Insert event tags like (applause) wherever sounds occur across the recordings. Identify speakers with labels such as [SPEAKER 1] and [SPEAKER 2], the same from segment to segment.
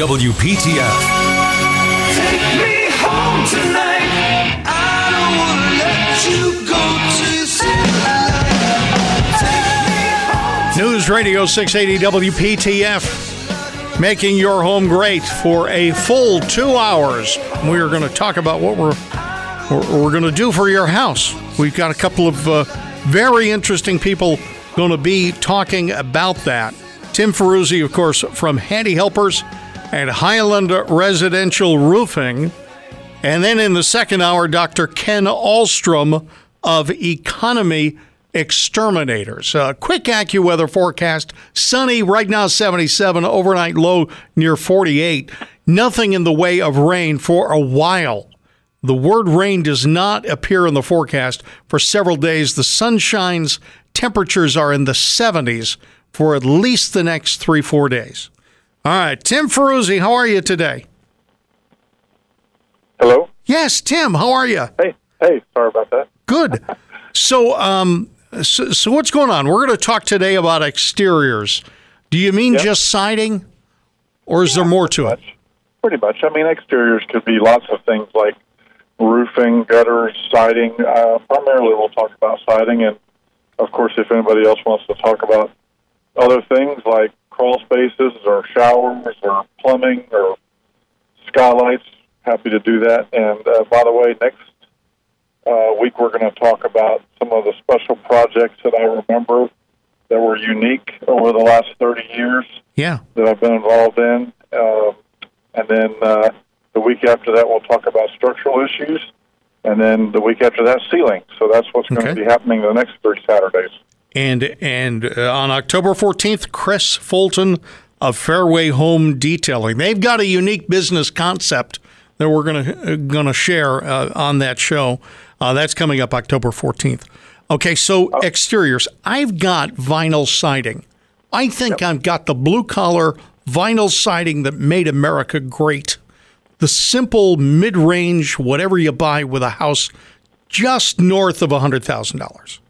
[SPEAKER 1] WPTF.
[SPEAKER 2] News Radio 680 WPTF, making your home great for a full two hours. We are going to talk about what we're we're going to do for your house. We've got a couple of uh, very interesting people going to be talking about that. Tim Ferruzzi, of course, from Handy Helpers and Highland Residential Roofing. And then in the second hour, Dr. Ken Alstrom of Economy Exterminators. Uh, quick AccuWeather forecast sunny, right now 77, overnight low near 48. Nothing in the way of rain for a while. The word rain does not appear in the forecast for several days. The sun shines, temperatures are in the 70s for at least the next three, four days. All right, Tim Ferruzzi, how are you today?
[SPEAKER 3] Hello.
[SPEAKER 2] Yes, Tim, how are you?
[SPEAKER 3] Hey. Hey. Sorry about that.
[SPEAKER 2] Good. (laughs) So, um, so, so what's going on? We're going to talk today about exteriors. Do you mean
[SPEAKER 3] Yep.
[SPEAKER 2] just siding, or is there more to it?
[SPEAKER 3] Pretty much. I mean, exteriors could be lots of things like roofing, gutters, siding. Uh, primarily, we'll talk about siding, and of course, if anybody else wants to talk about other things like crawl spaces or showers or plumbing or skylights, happy to do that. And uh, by the way, next uh, week we're going to talk about some of the special projects that I remember that were unique over the last 30 years
[SPEAKER 2] Yeah.
[SPEAKER 3] that I've been involved in. Um, and then uh, the week after that, we'll talk about structural issues. And then the week after that, ceiling. So that's what's going to be happening the next three Saturdays.
[SPEAKER 2] And and uh, on October 14th, Chris Fulton of Fairway Home Detailing. They've got a unique business concept that we're going to going to share uh, on that show. Uh, that's coming up October 14th. Okay, so exteriors. I've got vinyl siding. I think I've got the blue collar vinyl siding that made America great. The simple mid range, whatever you buy with a house just north of $100,000. dollars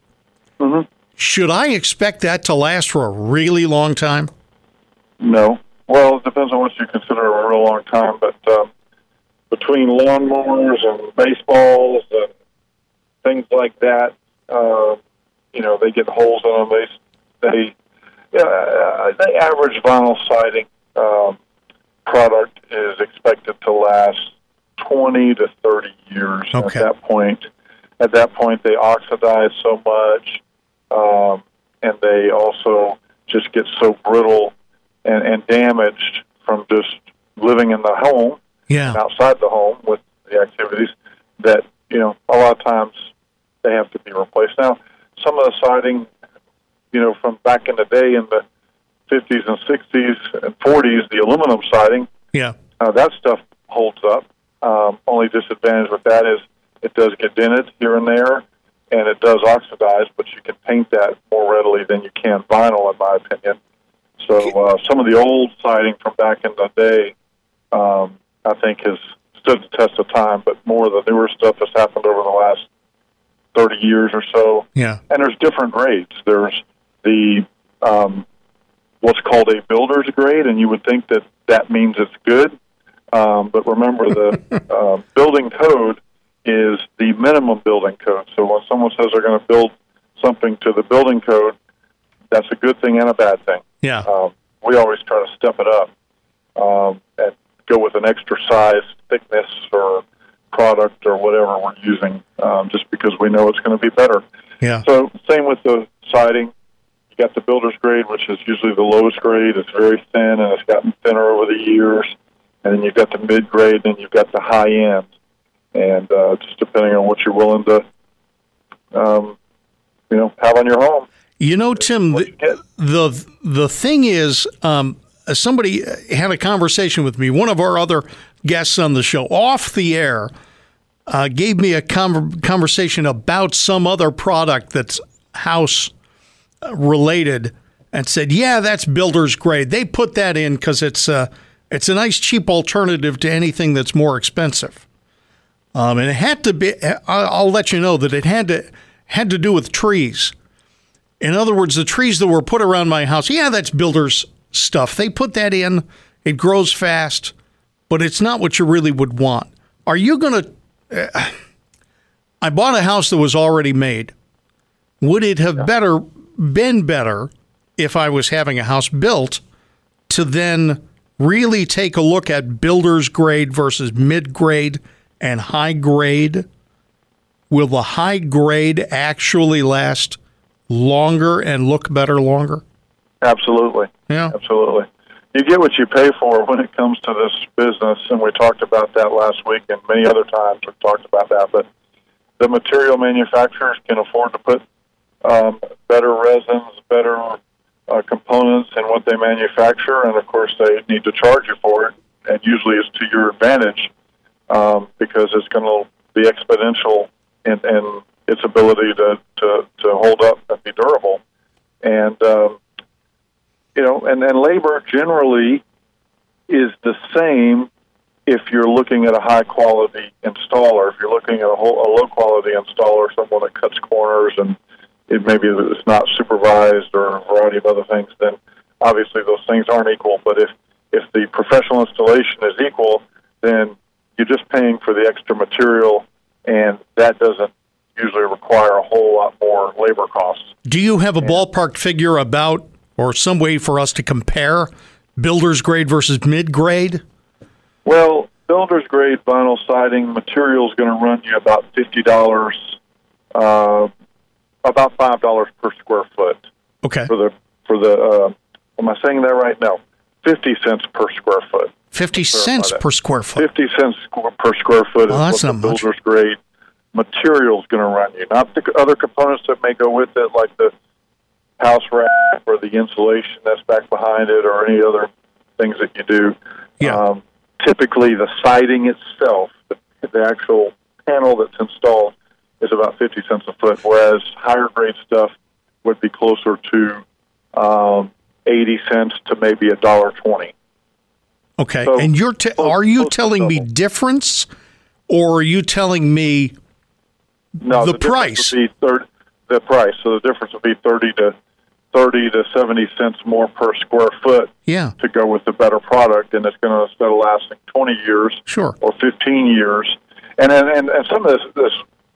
[SPEAKER 2] Should I expect that to last for a really long time?
[SPEAKER 3] No. Well, it depends on what you consider a real long time, but um, between lawnmowers and baseballs and things like that, uh, you know, they get holes in them. They, they, yeah, uh, the average vinyl siding um, product is expected to last twenty to thirty years.
[SPEAKER 2] Okay.
[SPEAKER 3] At that point, at that point, they oxidize so much, um, and they also just get so brittle and, and damaged from just living in the home
[SPEAKER 2] Yeah.
[SPEAKER 3] and outside the home with the activities that you know a lot of times they have to be replaced. Now, some of the siding, you know, from back in the day in the 50s and 60s and 40s, the aluminum siding,
[SPEAKER 2] Yeah.
[SPEAKER 3] uh, that stuff holds up. Um, only disadvantage with that is it does get dented here and there, and it does oxidize, but you can paint that more readily than you can vinyl, in my opinion. So uh, some of the old siding from back in the day, um, I think, has stood the test of time, but more of the newer stuff has happened over the last 30 years or so
[SPEAKER 2] Yeah.
[SPEAKER 3] and there's different grades. There's the um, what's called a builder's grade, and you would think that that means it's good. Um, but remember, the (laughs) uh, building code is the minimum building code. So when someone says they're going to build something to the building code, that's a good thing and a bad thing.
[SPEAKER 2] Yeah.
[SPEAKER 3] Um, we always try to step it up um, and go with an extra size, thickness, or product or whatever we're using, um, just because we know it's going to be better.
[SPEAKER 2] Yeah.
[SPEAKER 3] So same with the siding. You got the builder's grade, which is usually the lowest grade. It's very thin and it's gotten thinner over the years. And then you've got the mid grade, and you've got the high end. And uh, just depending on what you're willing to, um, you know, have on your home.
[SPEAKER 2] You know, Tim, the the, the thing is, um, somebody had a conversation with me. One of our other guests on the show, off the air, uh, gave me a conver- conversation about some other product that's house uh, related, and said, "Yeah, that's builder's grade. They put that in because it's a it's a nice cheap alternative to anything that's more expensive." Um, and it had to be. I'll let you know that it had to had to do with trees. In other words, the trees that were put around my house, yeah, that's builders stuff. They put that in it grows fast, but it's not what you really would want. Are you going to? Uh, I bought a house that was already made. Would it have better been better if I was having a house built to then really take a look at builder's grade versus mid grade and high grade? Will the high grade actually last longer and look better longer?
[SPEAKER 3] Absolutely.
[SPEAKER 2] Yeah.
[SPEAKER 3] Absolutely. You get what you pay for when it comes to this business, and we talked about that last week, and many other times we've talked about that. But the material manufacturers can afford to put um, better resins, better uh, components in what they manufacture, and of course they need to charge you for it, and usually it's to your advantage um, because it's going to be exponential in, in its ability to, to, to hold up and be durable. And um, you know, and, and labor generally is the same if you're looking at a high quality installer. If you're looking at a, whole, a low quality installer, someone that cuts corners and it maybe it's not supervised or a variety of other things, then obviously those things aren't equal. But if if the professional installation is equal, then you're just paying for the extra material, and that doesn't usually require a whole lot more labor costs.
[SPEAKER 2] Do you have a ballpark figure about or some way for us to compare builder's grade versus mid grade?
[SPEAKER 3] Well, builder's grade vinyl siding material is going to run you about fifty dollars, uh, about five dollars per square foot
[SPEAKER 2] Okay.
[SPEAKER 3] for the for the. Uh, am I saying that right? No, fifty cents per square foot.
[SPEAKER 2] 50 cents
[SPEAKER 3] that.
[SPEAKER 2] per square foot.
[SPEAKER 3] Fifty cents per square foot
[SPEAKER 2] Well, that's
[SPEAKER 3] is what the
[SPEAKER 2] much.
[SPEAKER 3] builder's grade material is going to run you, not the other components that may go with it, like the house wrap or the insulation that's back behind it, or any other things that you do.
[SPEAKER 2] Yeah.
[SPEAKER 3] Um, typically, the siding itself, the, the actual panel that's installed, is about fifty cents a foot, whereas higher grade stuff would be closer to um, eighty cents to maybe a dollar twenty.
[SPEAKER 2] Okay.
[SPEAKER 3] So,
[SPEAKER 2] and you're te-
[SPEAKER 3] close-
[SPEAKER 2] are you telling me difference or are you telling me
[SPEAKER 3] No,
[SPEAKER 2] The
[SPEAKER 3] difference
[SPEAKER 2] price.
[SPEAKER 3] would be third. The price. So the difference would be thirty to thirty to seventy cents more per square foot
[SPEAKER 2] yeah,
[SPEAKER 3] to go with the better product, and it's going to instead of lasting twenty years
[SPEAKER 2] sure.
[SPEAKER 3] or fifteen years, and then and, and some of this this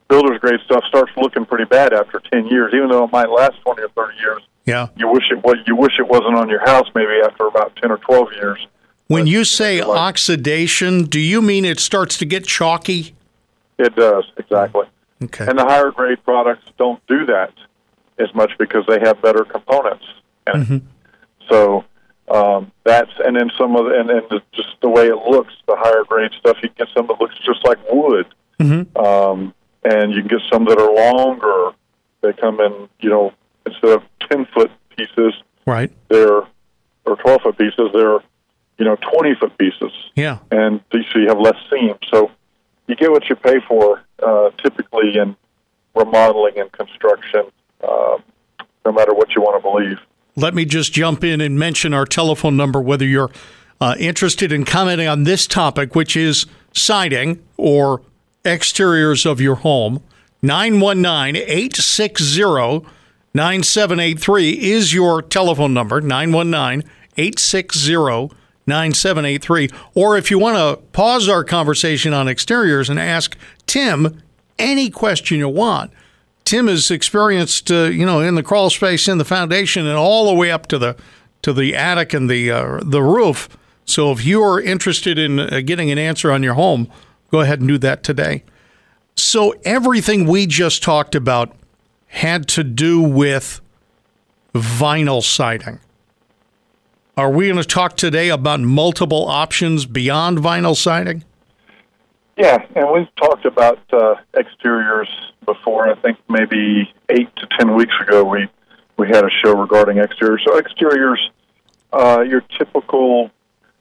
[SPEAKER 3] builder's grade stuff starts looking pretty bad after ten years, even though it might last twenty or thirty years.
[SPEAKER 2] Yeah.
[SPEAKER 3] You wish it was. You wish it wasn't on your house maybe after about ten or twelve years.
[SPEAKER 2] When you say
[SPEAKER 3] like-
[SPEAKER 2] oxidation, do you mean it starts to get chalky?
[SPEAKER 3] It does exactly.
[SPEAKER 2] Okay.
[SPEAKER 3] And the higher grade products don't do that as much because they have better components. it. So um, that's and then some of the, and then the, just the way it looks, the higher grade stuff, you get some that looks just like wood, um, and you can get some that are longer. They come in, you know, instead of ten foot pieces,
[SPEAKER 2] Right.
[SPEAKER 3] they're or twelve foot pieces, they're you know twenty foot pieces
[SPEAKER 2] Yeah.
[SPEAKER 3] and so you have less seam. So you get what you pay for uh, typically in remodeling and construction, uh, no matter what you want to believe.
[SPEAKER 2] Let me just jump in and mention our telephone number, whether you're uh, interested in commenting on this topic, which is siding or exteriors of your home. 919 860 9783 is your telephone number, 919 860 9783. Or if you want to pause our conversation on exteriors and ask Tim any question you want, Tim is experienced, uh, you know, in the crawl space, in the foundation, and all the way up to the to the attic and the uh, the roof. So if you are interested in uh, getting an answer on your home, go ahead and do that today. So everything we just talked about had to do with vinyl siding. Are we going to talk today about multiple options beyond vinyl siding?
[SPEAKER 3] Yeah, and we've talked about uh, exteriors before. I think maybe eight to ten weeks ago we we had a show regarding exteriors. So exteriors, uh, your typical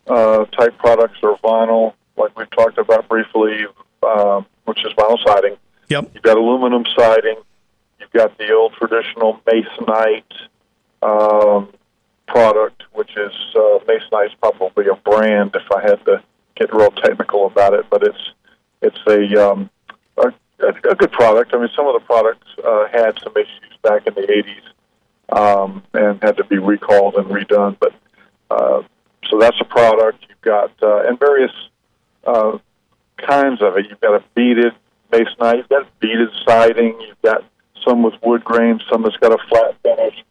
[SPEAKER 3] uh, type products are vinyl, like we've talked about briefly, uh, which is vinyl siding.
[SPEAKER 2] Yep.
[SPEAKER 3] You've got aluminum siding. Got the old traditional masonite um, product, which is uh, masonite's probably a brand if I had to get real technical about it, but it's it's a um, a, a good product. I mean, some of the products uh, had some issues back in the '80s um, and had to be recalled and redone, but uh, so that's a product. You've got uh, and various uh, kinds of it. You've got a beaded masonite. You've got beaded siding. You've got some with wood grain. Some that's got a flat finish.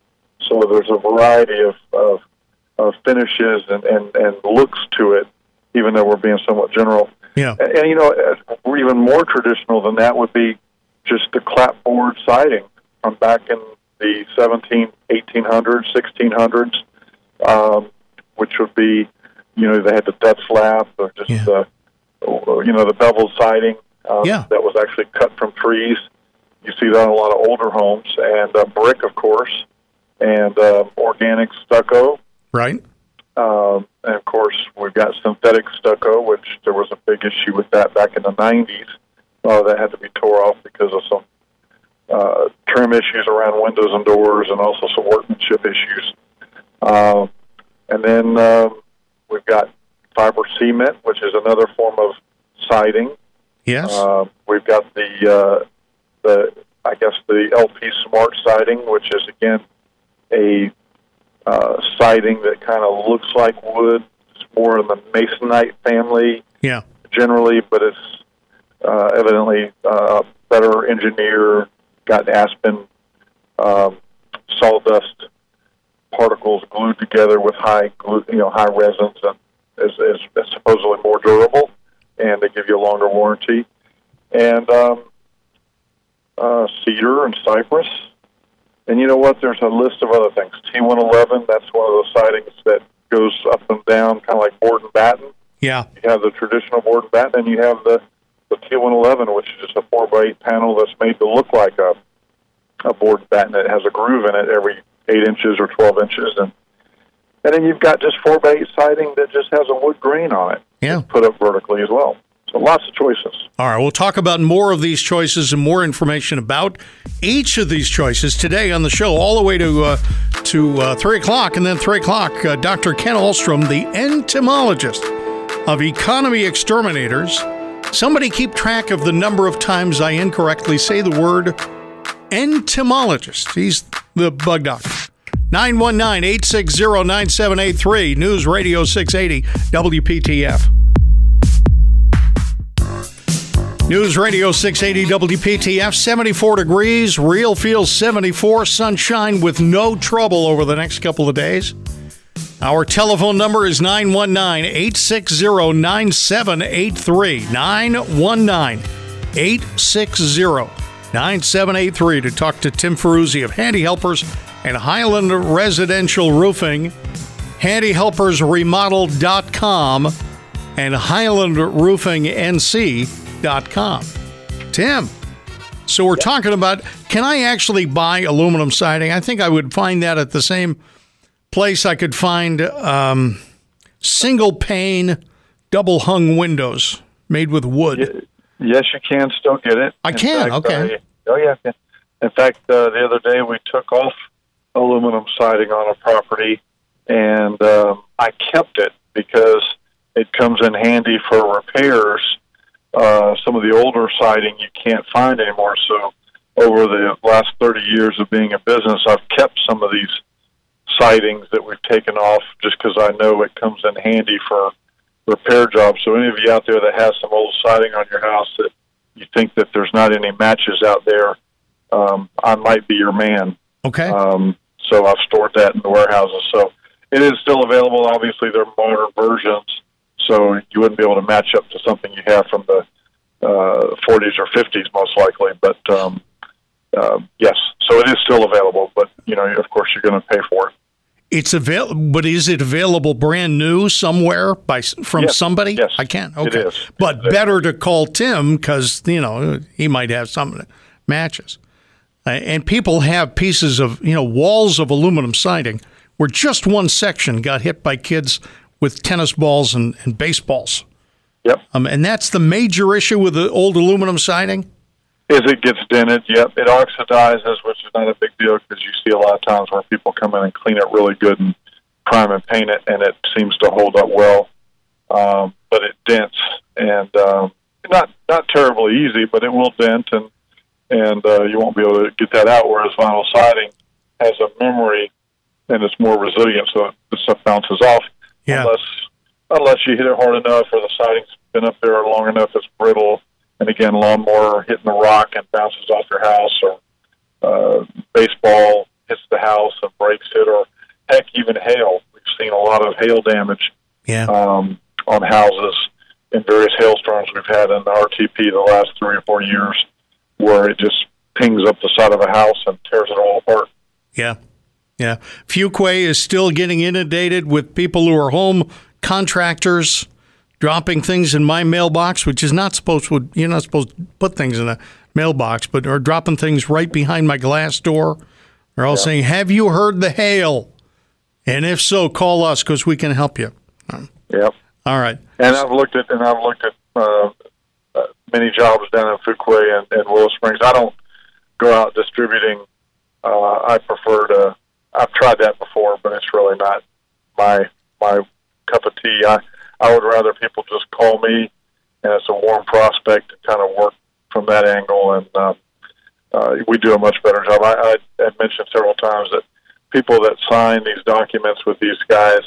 [SPEAKER 3] So there's a variety of, of, of finishes and, and, and looks to it, even though we're being somewhat general.
[SPEAKER 2] Yeah.
[SPEAKER 3] And, and you know, uh, we're even more traditional than that would be just the clapboard siding from back in the 17, 1800s, 1600s, um, which would be, you know, they had the Dutch lap or just,
[SPEAKER 2] Yeah.
[SPEAKER 3] uh, you know, the beveled siding um,
[SPEAKER 2] Yeah.
[SPEAKER 3] that was actually cut from trees. You see that in a lot of older homes, and uh, brick, of course, and uh, organic stucco.
[SPEAKER 2] Right.
[SPEAKER 3] Um, and of course, we've got synthetic stucco, which there was a big issue with that back in the 90s. Uh, that had to be tore off because of some uh, trim issues around windows and doors, and also some workmanship issues. Um, and then um we've got fiber cement, which is another form of siding.
[SPEAKER 2] Yes.
[SPEAKER 3] Um, we've got the uh, the I guess the LP Smart siding, which is again a uh, siding that kind of looks like wood. It's more in the masonite family
[SPEAKER 2] yeah.
[SPEAKER 3] generally, but it's uh, evidently uh, better engineer. Got aspen um, sawdust particles glued together with high glue, you know high resins and is, is, is supposedly more durable, and they give you a longer warranty. And um, uh, cedar and cypress. And you know what? There's a list of other things. T111, that's one of those sidings that goes up and down, kind of like board and batten.
[SPEAKER 2] Yeah.
[SPEAKER 3] You have the traditional board and batten, and you have the, the T111, which is just a 4 by 8 panel that's made to look like a, a board and batten. It has a groove in it every 8 inches or 12 inches. And, and then you've got just 4 by 8 siding that just has a wood grain on it
[SPEAKER 2] Yeah.
[SPEAKER 3] put up vertically as well. So lots of choices.
[SPEAKER 2] All right, we'll talk about more of these choices and more information about each of these choices today on the show, all the way to uh, to uh, three o'clock, and then three o'clock. Uh, Dr. Ken Alstrom, the entomologist of Economy Exterminators. Somebody keep track of the number of times I incorrectly say the word entomologist. He's the bug doctor. 919 860 9783, News Radio 680, WPTF. News Radio 680 WPTF, 74 degrees, real feel 74, sunshine with no trouble over the next couple of days. Our telephone number is 919 860 9783. 919 860 9783 to talk to Tim Ferruzzi of Handy Helpers and Highland Residential Roofing. HandyHelpersRemodel.com and HighlandRoofingNC.com. Tim, so we're talking about can I actually buy aluminum siding? I think I would find that at the same place I could find um, single pane, double hung windows made with wood.
[SPEAKER 3] Yes, you can still get it.
[SPEAKER 2] I
[SPEAKER 3] In
[SPEAKER 2] can,
[SPEAKER 3] fact,
[SPEAKER 2] okay.
[SPEAKER 3] I- oh, yeah. yeah. In fact, uh, the other day we took off aluminum siding on a property, and um, I kept it because it comes in handy for repairs. Uh, some of the older siding you can't find anymore. So, over the last 30 years of being in business, I've kept some of these sidings that we've taken off just because I know it comes in handy for repair jobs. So any of you out there that has some old siding on your house that you think that there's not any matches out there, um, I might be your man.
[SPEAKER 2] Okay.
[SPEAKER 3] Um, so I've stored that in the warehouses. So it is still available. Obviously, they're modern versions, so you wouldn't be able to match up to something you have from the uh, 40s or 50s, most likely. But um, uh, yes, so it is still available. But you know, of course, you're going to pay for it.
[SPEAKER 2] It's available, but is it available brand new somewhere by from
[SPEAKER 3] Yes,
[SPEAKER 2] somebody?
[SPEAKER 3] yes,
[SPEAKER 2] I can. Okay,
[SPEAKER 3] is.
[SPEAKER 2] but better to call Tim because you know he might have some that matches. Uh, and people have pieces of you know walls of aluminum siding where just one section got hit by kids with tennis balls and, and baseballs.
[SPEAKER 3] Yep.
[SPEAKER 2] Um, and that's the major issue with the old aluminum siding.
[SPEAKER 3] Is it gets dented? Yep, it oxidizes, which is not a big deal because you see a lot of times where people come in and clean it really good and prime and paint it, and it seems to hold up well. Um, but it dents, and um, not not terribly easy, but it will dent, and and uh, you won't be able to get that out. Whereas vinyl siding has a memory, and it's more resilient, so the stuff bounces off.
[SPEAKER 2] Yeah.
[SPEAKER 3] unless unless you hit it hard enough or the siding's been up there long enough it's brittle. And again, lawnmower hitting the rock and bounces off your house, or uh, baseball hits the house and breaks it, or heck, even hail. We've seen a lot of hail damage
[SPEAKER 2] Yeah.
[SPEAKER 3] um, on houses in various hailstorms we've had in the RTP the last three or four years, where it just pings up the side of a house and tears it all apart.
[SPEAKER 2] Yeah. Yeah. Fuquay is still getting inundated with people who are home contractors dropping things in my mailbox, which is not supposed to, you're not supposed to put things in a mailbox, but are dropping things right behind my glass door. They're all saying, Have you heard the hail? And if so, call us because we can help you.
[SPEAKER 3] Yep.
[SPEAKER 2] All right.
[SPEAKER 3] And I've looked at and I've looked at uh, uh, many jobs down in Fuquay and, and Willow Springs. I don't go out distributing. Uh, I prefer to. I've tried that before, but it's really not my my cup of tea. I I would rather people just call me, and it's a warm prospect to kind of work from that angle. And um, uh, we do a much better job. I, I had mentioned several times that people that sign these documents with these guys,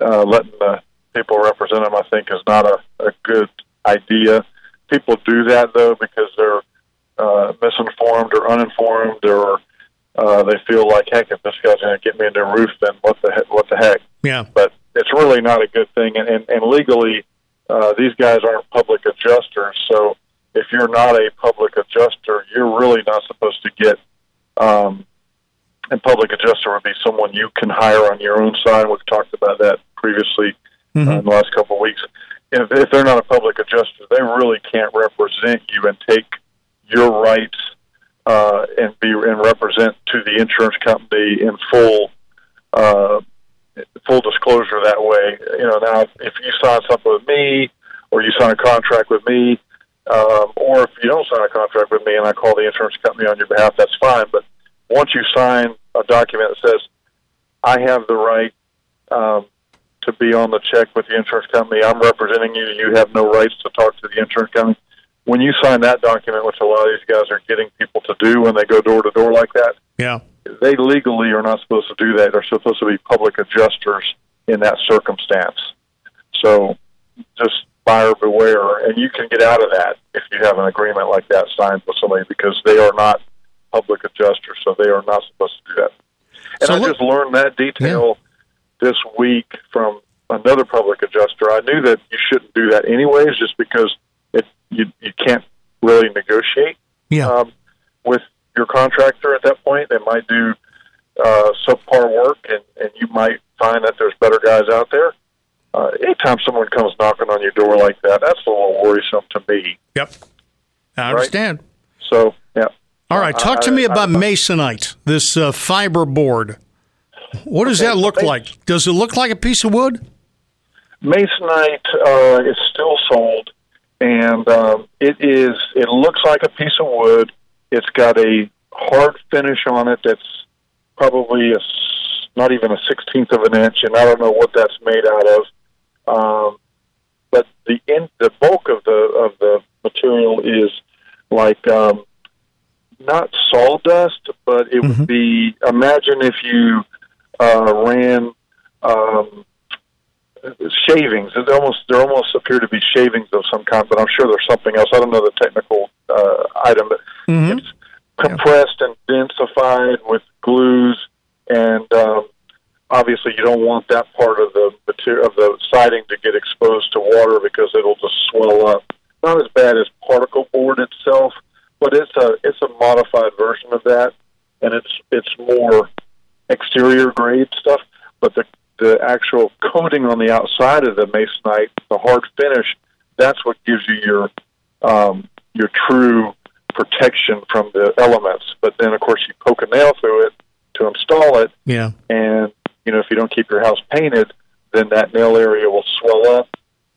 [SPEAKER 3] uh, letting the people represent them, I think, is not a, a good idea. People do that though because they're uh, misinformed or uninformed, or uh, they feel like, heck, if this guy's going to get me into a roof, then what the heck, what the heck?
[SPEAKER 2] Yeah.
[SPEAKER 3] But it's really not a good thing, and and, and legally, uh, these guys aren't public adjusters. So if you're not a public adjuster, you're really not supposed to get. Um, and public adjuster would be someone you can hire on your own side. We've talked about that previously uh, in the last couple of weeks. If, if they're not a public adjuster, they really can't represent you and take your rights uh, and be and represent to the insurance company in full uh, full disclosure that way. You know, now if you sign something with me or you sign a contract with me, um, or if you don't sign a contract with me and I call the insurance company on your behalf, that's fine. But once you sign a document that says I have the right um, to be on the check with the insurance company, I'm representing you. You have no rights to talk to the insurance company. When you sign that document, which a lot of these guys are getting people to do when they go door to door like that,
[SPEAKER 2] Yeah.
[SPEAKER 3] they legally are not supposed to do that. They're supposed to be public adjusters in that circumstance. So just buyer beware, and you can get out of that if you have an agreement like that signed with somebody because they are not public adjusters, so they are not supposed to do that. And
[SPEAKER 2] So
[SPEAKER 3] I
[SPEAKER 2] look-
[SPEAKER 3] just learned that detail this week from another public adjuster. I knew that you shouldn't do that anyways, just because you you can't really negotiate
[SPEAKER 2] Yeah.
[SPEAKER 3] um, with your contractor at that point. They might do uh, subpar work, and, and you might find that there's better guys out there. Uh, anytime someone comes knocking on your door like that, that's a little worrisome to me.
[SPEAKER 2] Yep. I understand.
[SPEAKER 3] So, yeah.
[SPEAKER 2] All right, talk to me
[SPEAKER 3] I-
[SPEAKER 2] about masonite, this uh, fiber board. What does
[SPEAKER 3] Okay,
[SPEAKER 2] that look like? Does it look like a piece of wood?
[SPEAKER 3] Masonite uh, is still sold, and um, it is. It looks like a piece of wood. It's got a hard finish on it that's probably a, not even a sixteenth of an inch, and I don't know what that's made out of. Um, but the in, the bulk of the of the material is like um, not sawdust, but it would be. Imagine if you uh, ran. Um, shavings. It almost they almost appear to be shavings of some kind, but I'm sure there's something else. I don't know the technical uh, item, but
[SPEAKER 2] Mhm.
[SPEAKER 3] it's compressed and densified with glues, and um, obviously you don't want that part of the material of the siding to get exposed to water because it'll just swell up. Not as bad as particle board itself, but it's a it's a modified version of that, and it's it's more exterior grade stuff. But the the actual coating on the outside of the masonite, the hard finish, that's what gives you your um, your true protection from the elements. But then, of course, you poke a nail through it to install it,
[SPEAKER 2] Yeah.
[SPEAKER 3] and you know if you don't keep your house painted, then that nail area will swell up,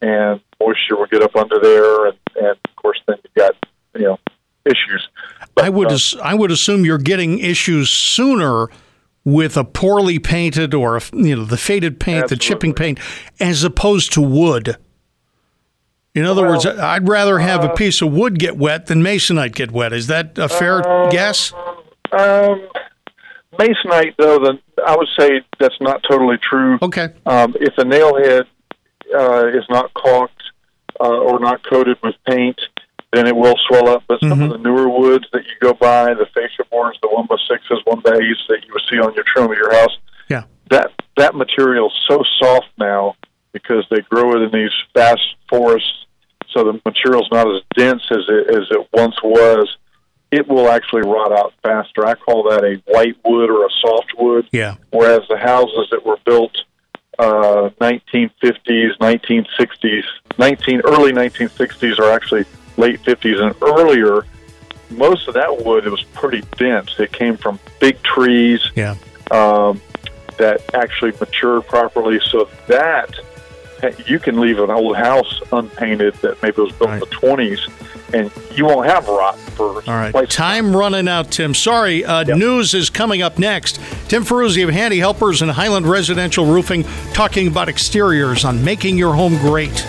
[SPEAKER 3] and moisture will get up under there, and, and of course, then you've got you know issues. But,
[SPEAKER 2] I would
[SPEAKER 3] uh,
[SPEAKER 2] as- I would assume you're getting issues sooner with a poorly painted or a, you know the faded paint, the chipping paint, as opposed to wood. In other words, I'd rather have
[SPEAKER 3] uh,
[SPEAKER 2] a piece of wood get wet than masonite get wet. Is that a fair
[SPEAKER 3] Uh,
[SPEAKER 2] guess?
[SPEAKER 3] Um, masonite, though, the, I would say that's not totally true.
[SPEAKER 2] Okay.
[SPEAKER 3] Um, if the nail head uh, is not caulked uh, or not coated with paint, then it will swell up. But some of the newer woods that you go by, the fascia boards, the one by sixes, one by eights that you would see on your trim of your house,
[SPEAKER 2] Yeah.
[SPEAKER 3] that that material's so soft now because they grow it in these vast forests, so the material's not as dense as it as it once was. It will actually rot out faster. I call that a white wood or a soft wood.
[SPEAKER 2] Yeah.
[SPEAKER 3] Whereas the houses that were built uh, 1950s, 1960s, 19 early 1960s are actually late 50s and earlier. Most of that wood it was pretty dense. It came from big trees
[SPEAKER 2] Yeah.
[SPEAKER 3] um, that actually matured properly, so that you can leave an old house unpainted that maybe was built in the 20s, and you won't have rot for
[SPEAKER 2] All right.
[SPEAKER 3] quite
[SPEAKER 2] Time running out, Tim. Sorry. Uh, News is coming up next. Tim Ferruzzi of Handy Helpers and Highland Residential Roofing talking about exteriors on making your home great.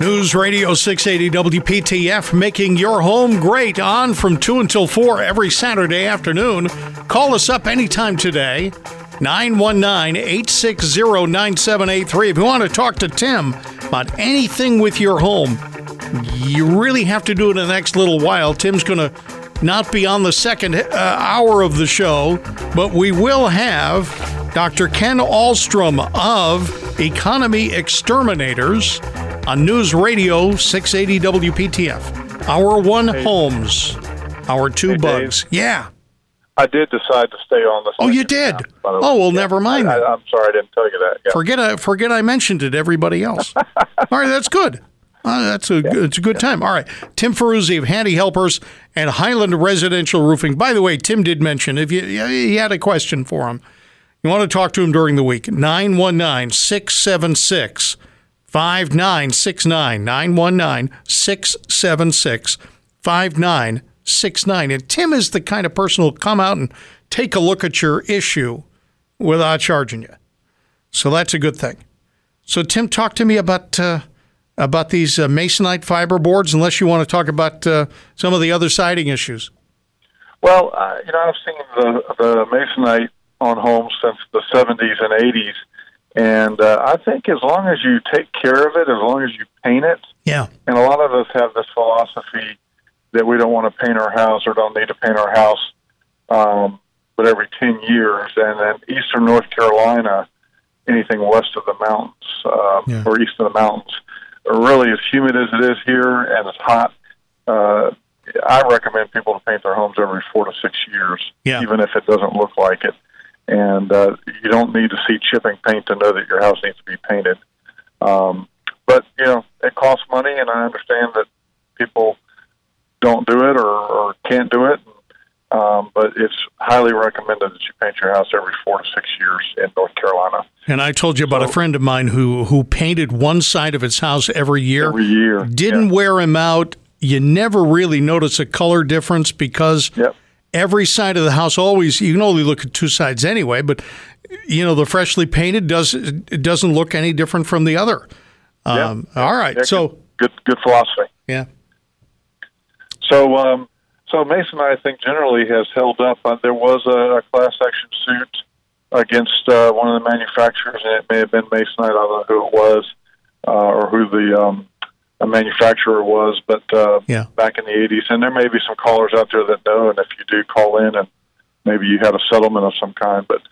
[SPEAKER 2] News Radio 680 WPTF, making your home great on from 2 until 4 every Saturday afternoon. Call us up anytime today, 919 860 9783. If you want to talk to Tim about anything with your home, you really have to do it in the next little while. Tim's going to not be on the second uh, hour of the show, but we will have Dr. Ken Alstrom of Economy Exterminators on News Radio 680 WPTF. Our one homes, our two
[SPEAKER 3] Hey, Dave.
[SPEAKER 2] bugs. Yeah.
[SPEAKER 3] I did decide to stay on the.
[SPEAKER 2] Oh, you did?
[SPEAKER 3] half, by the way.
[SPEAKER 2] Oh, well,
[SPEAKER 3] Yeah.
[SPEAKER 2] never mind
[SPEAKER 3] I, am sorry, I didn't tell you that. Yeah.
[SPEAKER 2] Forget I forget I mentioned it. Everybody else. (laughs) All right, that's good. Uh, that's a it's a good time. All right, Tim Ferruzzi of Handy Helpers and Highland Residential Roofing. By the way, Tim did mention if you you had a question for him, you want to talk to him during the week. 919 676 5969 919 676 5969. And Tim is the kind of person who'll come out and take a look at your issue without charging you. So that's a good thing. So Tim, talk to me about uh, about these uh, masonite fiber boards, unless you want to talk about uh, some of the other siding issues.
[SPEAKER 3] Well, uh, you know, I've seen the the masonite on homes since the 70s and 80s, and uh, I think as long as you take care of it, as long as you paint it,
[SPEAKER 2] Yeah,
[SPEAKER 3] and a lot of us have this philosophy that we don't want to paint our house or don't need to paint our house, um, but every 10 years. And then eastern North Carolina, anything west of the mountains uh,
[SPEAKER 2] Yeah.
[SPEAKER 3] or east of the mountains, really as humid as it is here and as hot. Uh, I recommend people to paint their homes every four to six years,
[SPEAKER 2] Yeah.
[SPEAKER 3] even if it doesn't look like it. And uh, you don't need to see chipping paint to know that your house needs to be painted. Um, but you know, it costs money, and I understand that people don't do it or, or can't do it. Um, but it's highly recommended that you paint your house every four to six years in North Carolina.
[SPEAKER 2] and I told you about a friend of mine who who painted one side of his house every year.
[SPEAKER 3] Every year.
[SPEAKER 2] Didn't
[SPEAKER 3] Yeah.
[SPEAKER 2] wear him out. You never really notice a color difference because
[SPEAKER 3] Yep.
[SPEAKER 2] Every side of the house always you can only look at two sides anyway. But you know the freshly painted does it doesn't look any different from the other. Um, All right,
[SPEAKER 3] Yeah,
[SPEAKER 2] so
[SPEAKER 3] good, good philosophy.
[SPEAKER 2] yeah,
[SPEAKER 3] So, um, so Mason, I think, generally has held up. Uh, there was a, a class action suit against uh, one of the manufacturers, and it may have been Masonite. I don't know who it was uh, or who the um, the manufacturer was, but uh,
[SPEAKER 2] Yeah.
[SPEAKER 3] back in the '80s, and there may be some callers out there that know. And if you do call in, and maybe you had a settlement of some kind, but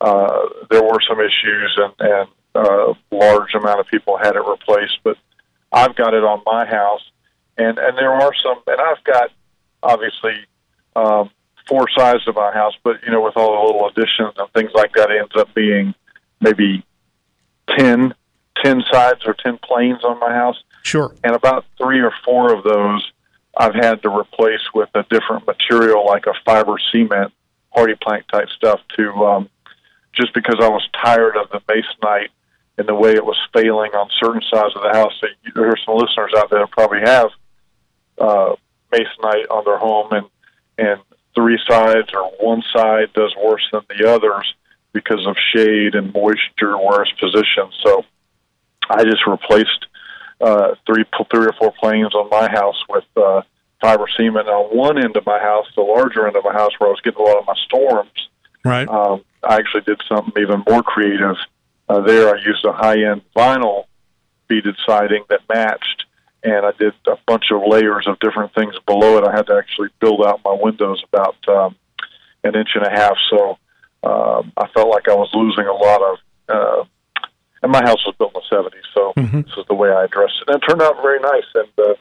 [SPEAKER 3] uh, there were some issues, and and uh, large amount of people had it replaced. But I've got it on my house, and and there are some, and I've got obviously um, four sides of my house, but you know, with all the little additions and things like that, it ends up being maybe 10, 10 sides or ten planes on my house,
[SPEAKER 2] sure.
[SPEAKER 3] and about three or four of those I've had to replace with a different material, like a fiber cement, HardiePlank type stuff, to um, just because I was tired of the masonite and the way it was failing on certain sides of the house. So you, there are some listeners out there that probably have uh, masonite on their home, and and three sides or one side does worse than the others because of shade and moisture where it's positioned. So I just replaced uh, three three or four planes on my house with uh, fiber cement on one end of my house, the larger end of my house, where I was getting a lot of my storms.
[SPEAKER 2] Right.
[SPEAKER 3] Um, I actually did something even more creative. Uh, there, I used a high-end vinyl beaded siding that matched, and I did a bunch of layers of different things below it. I had to actually build out my windows about um, an inch and a half, so um, I felt like I was losing a lot of. Uh, and my house was built in the '70s, so
[SPEAKER 2] Mhm.
[SPEAKER 3] this is the way I addressed it. And it turned out very nice, and uh,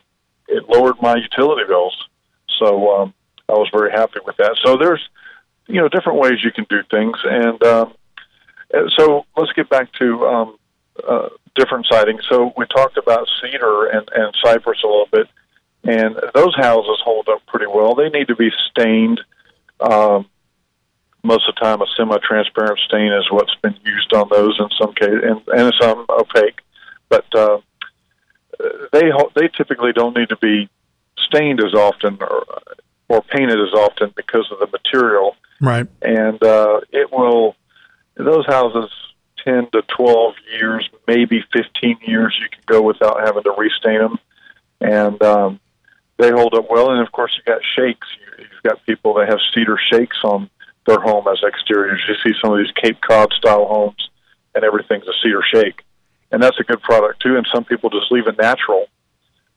[SPEAKER 3] it lowered my utility bills. So um, I was very happy with that. So there's, you know, different ways you can do things, and um, so let's get back to um, uh, different siding. So we talked about cedar and, and cypress a little bit, and those houses hold up pretty well. They need to be stained. Um, most of the time, a semi-transparent stain is what's been used on those in some cases, and, and some opaque. But uh, they they typically don't need to be stained as often or or painted as often because of the material
[SPEAKER 2] Right.
[SPEAKER 3] and uh, it will those houses 10 to 12 years maybe 15 years you can go without having to restain them and um, they hold up well and of course you got shakes you, you've got people that have cedar shakes on their home as exteriors you see some of these cape cod style homes and everything's a cedar shake and that's a good product too and some people just leave it natural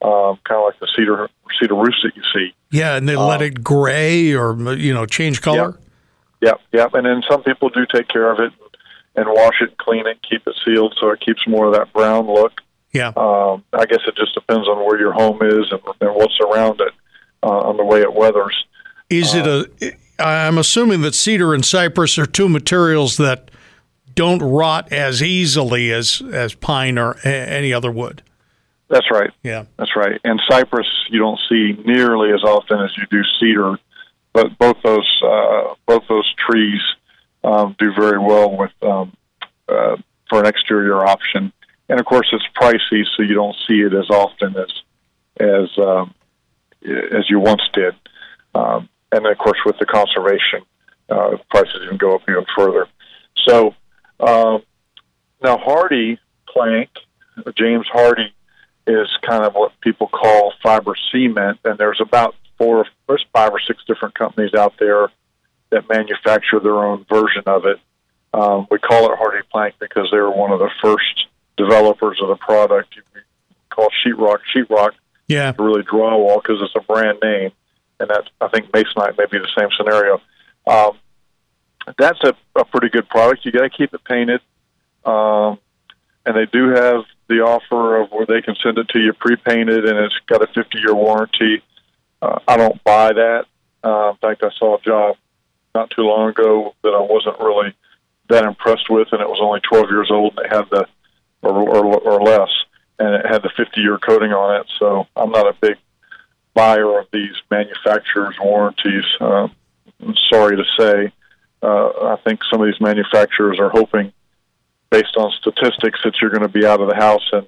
[SPEAKER 3] um, kind of like the cedar cedar roofs that you see
[SPEAKER 2] Yeah, and they let it gray or you know change color.
[SPEAKER 3] Yep, yep. And then some people do take care of it and wash it, and clean it, keep it sealed so it keeps more of that brown look.
[SPEAKER 2] Yeah.
[SPEAKER 3] Um, I guess it just depends on where your home is and, and what's around it, uh, on the way it weathers.
[SPEAKER 2] Is it a? I'm assuming that cedar and cypress are two materials that don't rot as easily as as pine or a, any other wood.
[SPEAKER 3] That's right.
[SPEAKER 2] Yeah.
[SPEAKER 3] That's right. And cypress you don't see nearly as often as you do cedar, but both those uh, both those trees um, do very well with um, uh, for an exterior option. And of course, it's pricey, so you don't see it as often as as um, as you once did. Um, and then, of course, with the conservation, uh, prices even go up even further. So um, now Hardy plank, James Hardie is kind of what people call fiber cement, and there's about four, there's five or six different companies out there that manufacture their own version of it. Um, we call it HardiePlank because they were one of the first developers of the product. You call sheetrock sheetrock
[SPEAKER 2] Yeah.
[SPEAKER 3] really drywall because it's a brand name, and that I think Masonite may be the same scenario. Um, that's a, a pretty good product. You got to keep it painted, um, and they do have the offer of where they can send it to you pre-painted, and it's got a 50-year warranty. Uh, I don't buy that. Uh, in fact, I saw a job not too long ago that I wasn't really that impressed with, and it was only 12 years old, and it had the or, or, or less, and it had the 50-year coating on it. So I'm not a big buyer of these manufacturers' warranties. Uh, I'm sorry to say, uh, I think some of these manufacturers are hoping, based on statistics, that you're going to be out of the house in.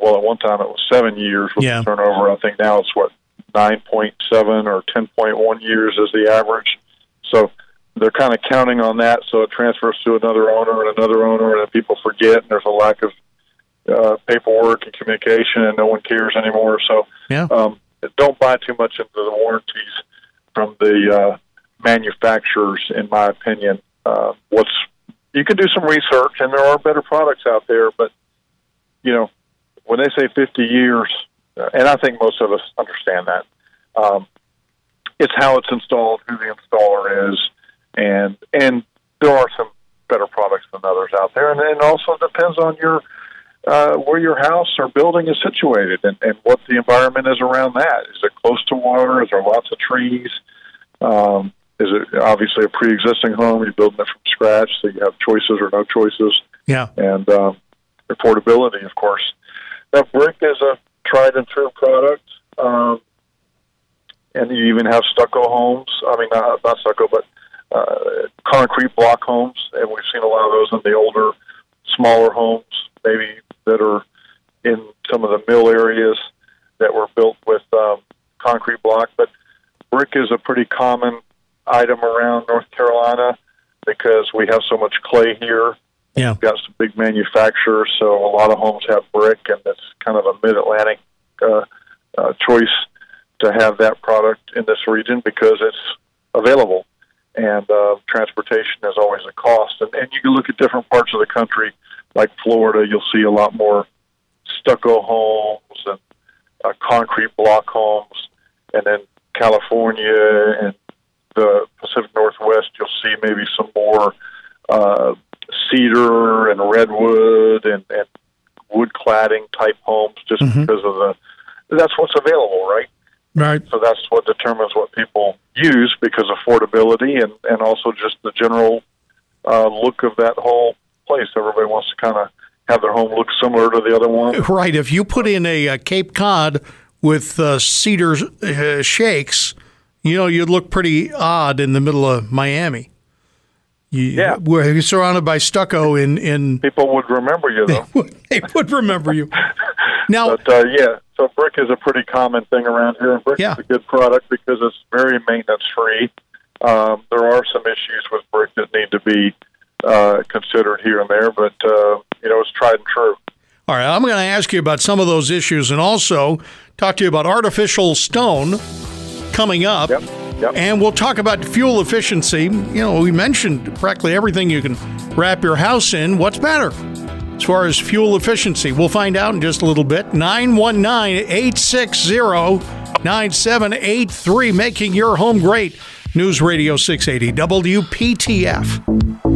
[SPEAKER 3] Well, at one time it was seven years with
[SPEAKER 2] Yeah.
[SPEAKER 3] the turnover. I think now it's what 9.7 or 10.1 years is the average. So they're kind of counting on that, so it transfers to another owner and another owner, and people forget, and there's a lack of uh, paperwork and communication, and no one cares anymore. So
[SPEAKER 2] Yeah.
[SPEAKER 3] um, don't buy too much into the warranties from the uh, manufacturers, in my opinion. Uh, what's you can do some research, and there are better products out there, but you know when they say 50 years, uh, and I think most of us understand that. Um, it's how it's installed, who the installer is, and and there are some better products than others out there, and it also depends on your uh, where your house or building is situated and, and what the environment is around that. Is it close to water? Is there lots of trees? Um, is it obviously a pre-existing home? You're building it from scratch, so you have choices or no choices
[SPEAKER 2] Yeah.
[SPEAKER 3] and um, affordability, of course. Now, brick is a tried and true product, um, and you even have stucco homes. I mean, not, not stucco, but uh, concrete block homes, and we've seen a lot of those in the older, smaller homes, maybe that are in some of the mill areas that were built with um, concrete block. But brick is a pretty common item around North Carolina because we have so much clay here
[SPEAKER 2] Yeah.
[SPEAKER 3] We've got some big manufacturers, so a lot of homes have brick, and it's kind of a mid-Atlantic uh, uh, choice. to have that product in this region because it's available. And uh, transportation is always a cost. And, and you can look at different parts of the country, like Florida, you'll see a lot more stucco homes and uh, concrete block homes. And then California and the Pacific Northwest, you'll see maybe some more uh, cedar and redwood and, and wood cladding type homes just because of the that's what's available, right?
[SPEAKER 2] Right.
[SPEAKER 3] So that's what determines what people use because affordability and, and also just the general uh, look of that whole place. Everybody wants to kind of have their home look similar to the other one. (laughs)
[SPEAKER 2] Right. If you put in a, uh Cape Cod with uh, cedar uh, shakes, you know, you'd look pretty odd in the middle of Miami. You,
[SPEAKER 3] Yeah.
[SPEAKER 2] Where you're surrounded by stucco in, in (laughs)
[SPEAKER 3] People would remember you though. (laughs)
[SPEAKER 2] they would remember you. Now,
[SPEAKER 3] But uh, yeah, so brick is a pretty common thing around here, and brick
[SPEAKER 2] Yeah.
[SPEAKER 3] is a good product because it's very maintenance free. Um, there are some issues with brick that need to be uh, considered here and there, but uh, you know it's tried and true.
[SPEAKER 2] all right, I'm going to ask you about some of those issues and also talk to you about artificial stone coming up.
[SPEAKER 3] Yep. Yep.
[SPEAKER 2] And we'll talk about fuel efficiency. You know, we mentioned practically everything you can wrap your house in. What's better as far as fuel efficiency? We'll find out in just a little bit. 919 860 9783, making your home great. News Radio 680 WPTF.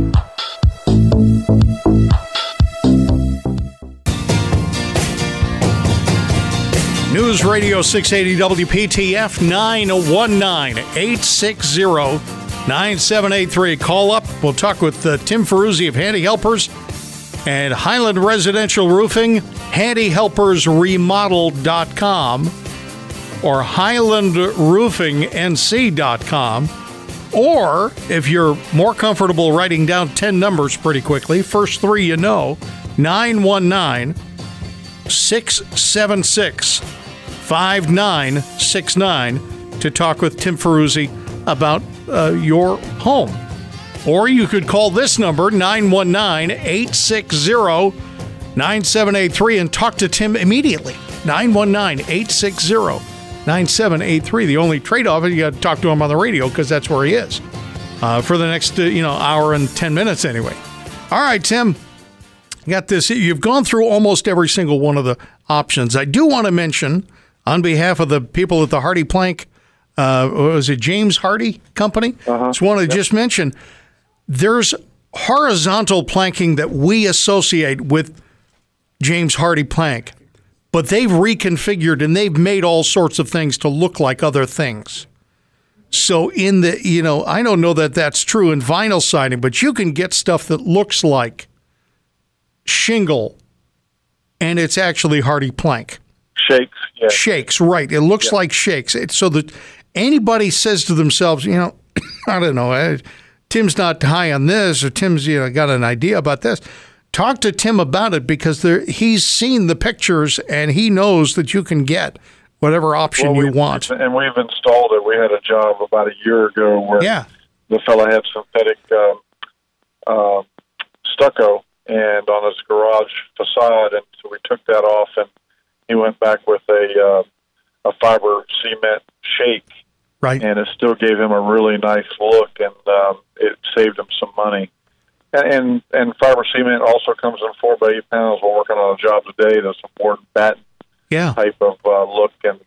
[SPEAKER 2] News Radio 680 WPTF 919 860 9783. Call up. We'll talk with uh, Tim Ferruzzi of Handy Helpers and Highland Residential Roofing, handyhelpersremodel.com or highlandroofingnc.com. Or if you're more comfortable writing down 10 numbers pretty quickly, first three you know 919 676 5969 to talk with Tim Ferruzzi about uh, your home. Or you could call this number 919 860 9783 and talk to Tim immediately. 919 860 9783. The only trade off is you got to talk to him on the radio because that's where he is uh, for the next uh, you know hour and 10 minutes anyway. All right, Tim got this. You've gone through almost every single one of the options. I do want to mention, on behalf of the people at the HardiePlank, uh, was it James Hardie Company? Just want to just mention there's horizontal planking that we associate with James Hardie Plank, but they've reconfigured and they've made all sorts of things to look like other things. So in the you know I don't know that that's true in vinyl siding, but you can get stuff that looks like shingle, and it's actually HardiePlank.
[SPEAKER 3] Shakes, yeah.
[SPEAKER 2] Shakes, right? It looks like shakes. So that anybody says to themselves, you know, (coughs) I don't know, eh, Tim's not high on this, or Tim's you know got an idea about this. Talk to Tim about it because there, he's seen the pictures and he knows that you can get whatever option
[SPEAKER 3] Well,
[SPEAKER 2] you want.
[SPEAKER 3] and we've installed it. We had a job about a year ago where
[SPEAKER 2] Yeah,
[SPEAKER 3] the fellow had synthetic um, uh, stucco and on his garage facade, and so we took that off, and he went back with a uh, a fiber cement shake,
[SPEAKER 2] right.
[SPEAKER 3] and it still gave him a really nice look, and um, it saved him some money. And, and and fiber cement also comes in four by eight panels. We're working on a job today that's a board batten
[SPEAKER 2] Yeah,
[SPEAKER 3] type of uh, look, and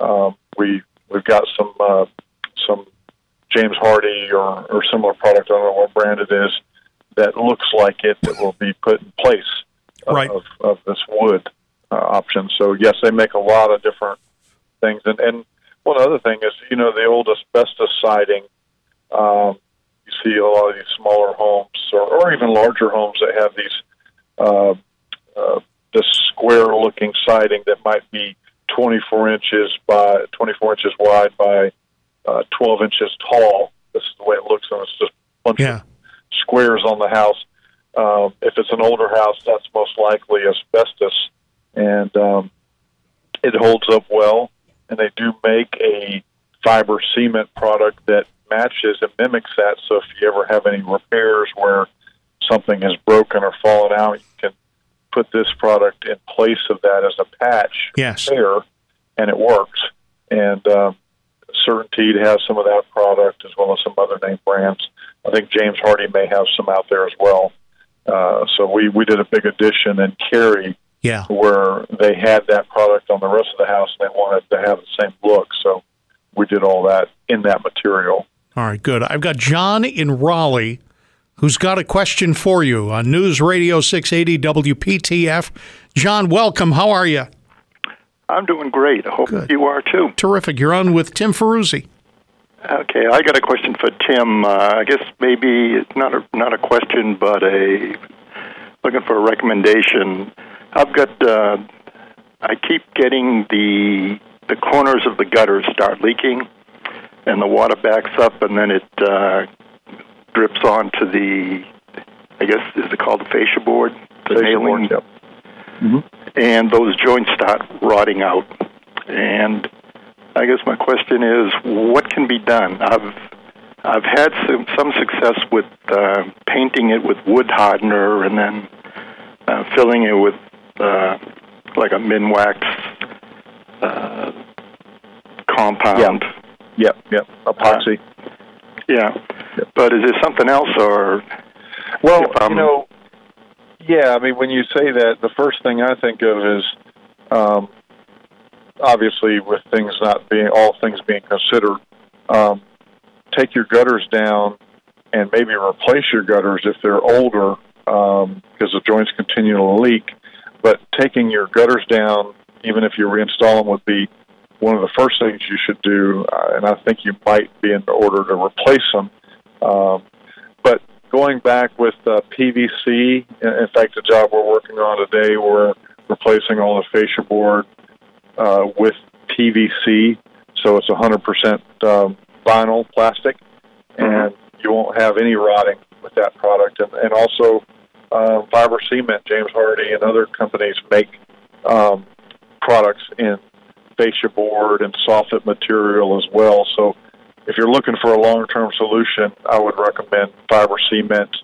[SPEAKER 3] um, we we've got some uh, some James Hardie or, or similar product. I don't know what brand it is that looks like it that will be put in place of,
[SPEAKER 2] Right.
[SPEAKER 3] of, of this wood uh, option. So yes, they make a lot of different things, and and one other thing is you know the old asbestos siding. Um, you see a lot of these smaller homes or, or even larger homes that have these uh, uh, this square looking siding that might be 24 inches by 24 inches wide by uh, 12 inches tall. This is the way it looks, and it's just a bunch
[SPEAKER 2] yeah,
[SPEAKER 3] of squares on the house. Um, if it's an older house, that's most likely asbestos, and um, it holds up well. And they do make a fiber cement product that matches and mimics that. So if you ever have any repairs where something has broken or fallen out, you can put this product in place of that as a patch
[SPEAKER 2] yes.
[SPEAKER 3] there, and it works. and um, CertainTeed has some of that product as well as some other name brands. I think James Hardie may have some out there as well. Uh, so we we did a big addition in Cary
[SPEAKER 2] Yeah.
[SPEAKER 3] where they had that product on the rest of the house and they wanted to have the same look. So we did all that in that material.
[SPEAKER 2] All right, good. I've got John in Raleigh who's got a question for you on News Radio 680 WPTF. John, welcome. How are you?
[SPEAKER 1] I'm doing great. I hope
[SPEAKER 2] Good.
[SPEAKER 1] you are too.
[SPEAKER 2] Terrific. You're on with Tim Ferruzzi.
[SPEAKER 1] Okay, I got a question for Tim. Uh, I guess maybe it's not a not a question, but a looking for a recommendation. I've got. Uh, I keep getting the the corners of the gutters start leaking, and the water backs up, and then it uh, drips onto the. I guess is it called the fascia board? The
[SPEAKER 3] Fascia board,
[SPEAKER 1] nailing
[SPEAKER 3] yep.
[SPEAKER 1] and those joints start rotting out. And I guess my question is, what can be done? I've I've had some some success with uh, painting it with wood hardener and then uh, filling it with uh, like a minwax uh, compound.
[SPEAKER 3] Yep, yep. Epoxy.
[SPEAKER 1] Yeah. But is there something else, or
[SPEAKER 3] Well,
[SPEAKER 1] um,
[SPEAKER 3] you know, yeah. I mean, when you say that, the first thing I think of is, um, obviously, with things not being all things being considered, um, take your gutters down and maybe replace your gutters if they're older because the joints continue to leak. But taking your gutters down, even if you reinstall them, would be one of the first things you should do. Uh, and I think you might be in order to replace them. Um, but going back with uh, PVC, in fact, the job we're working on today, we're replacing all the fascia board uh, with PVC, so it's 100% um, vinyl plastic, and you won't have any rotting with that product. And, and also, uh, fiber cement, James Hardie and other companies make um, products in fascia board and soffit material as well. So if you're looking for a long-term solution, I would recommend fiber cement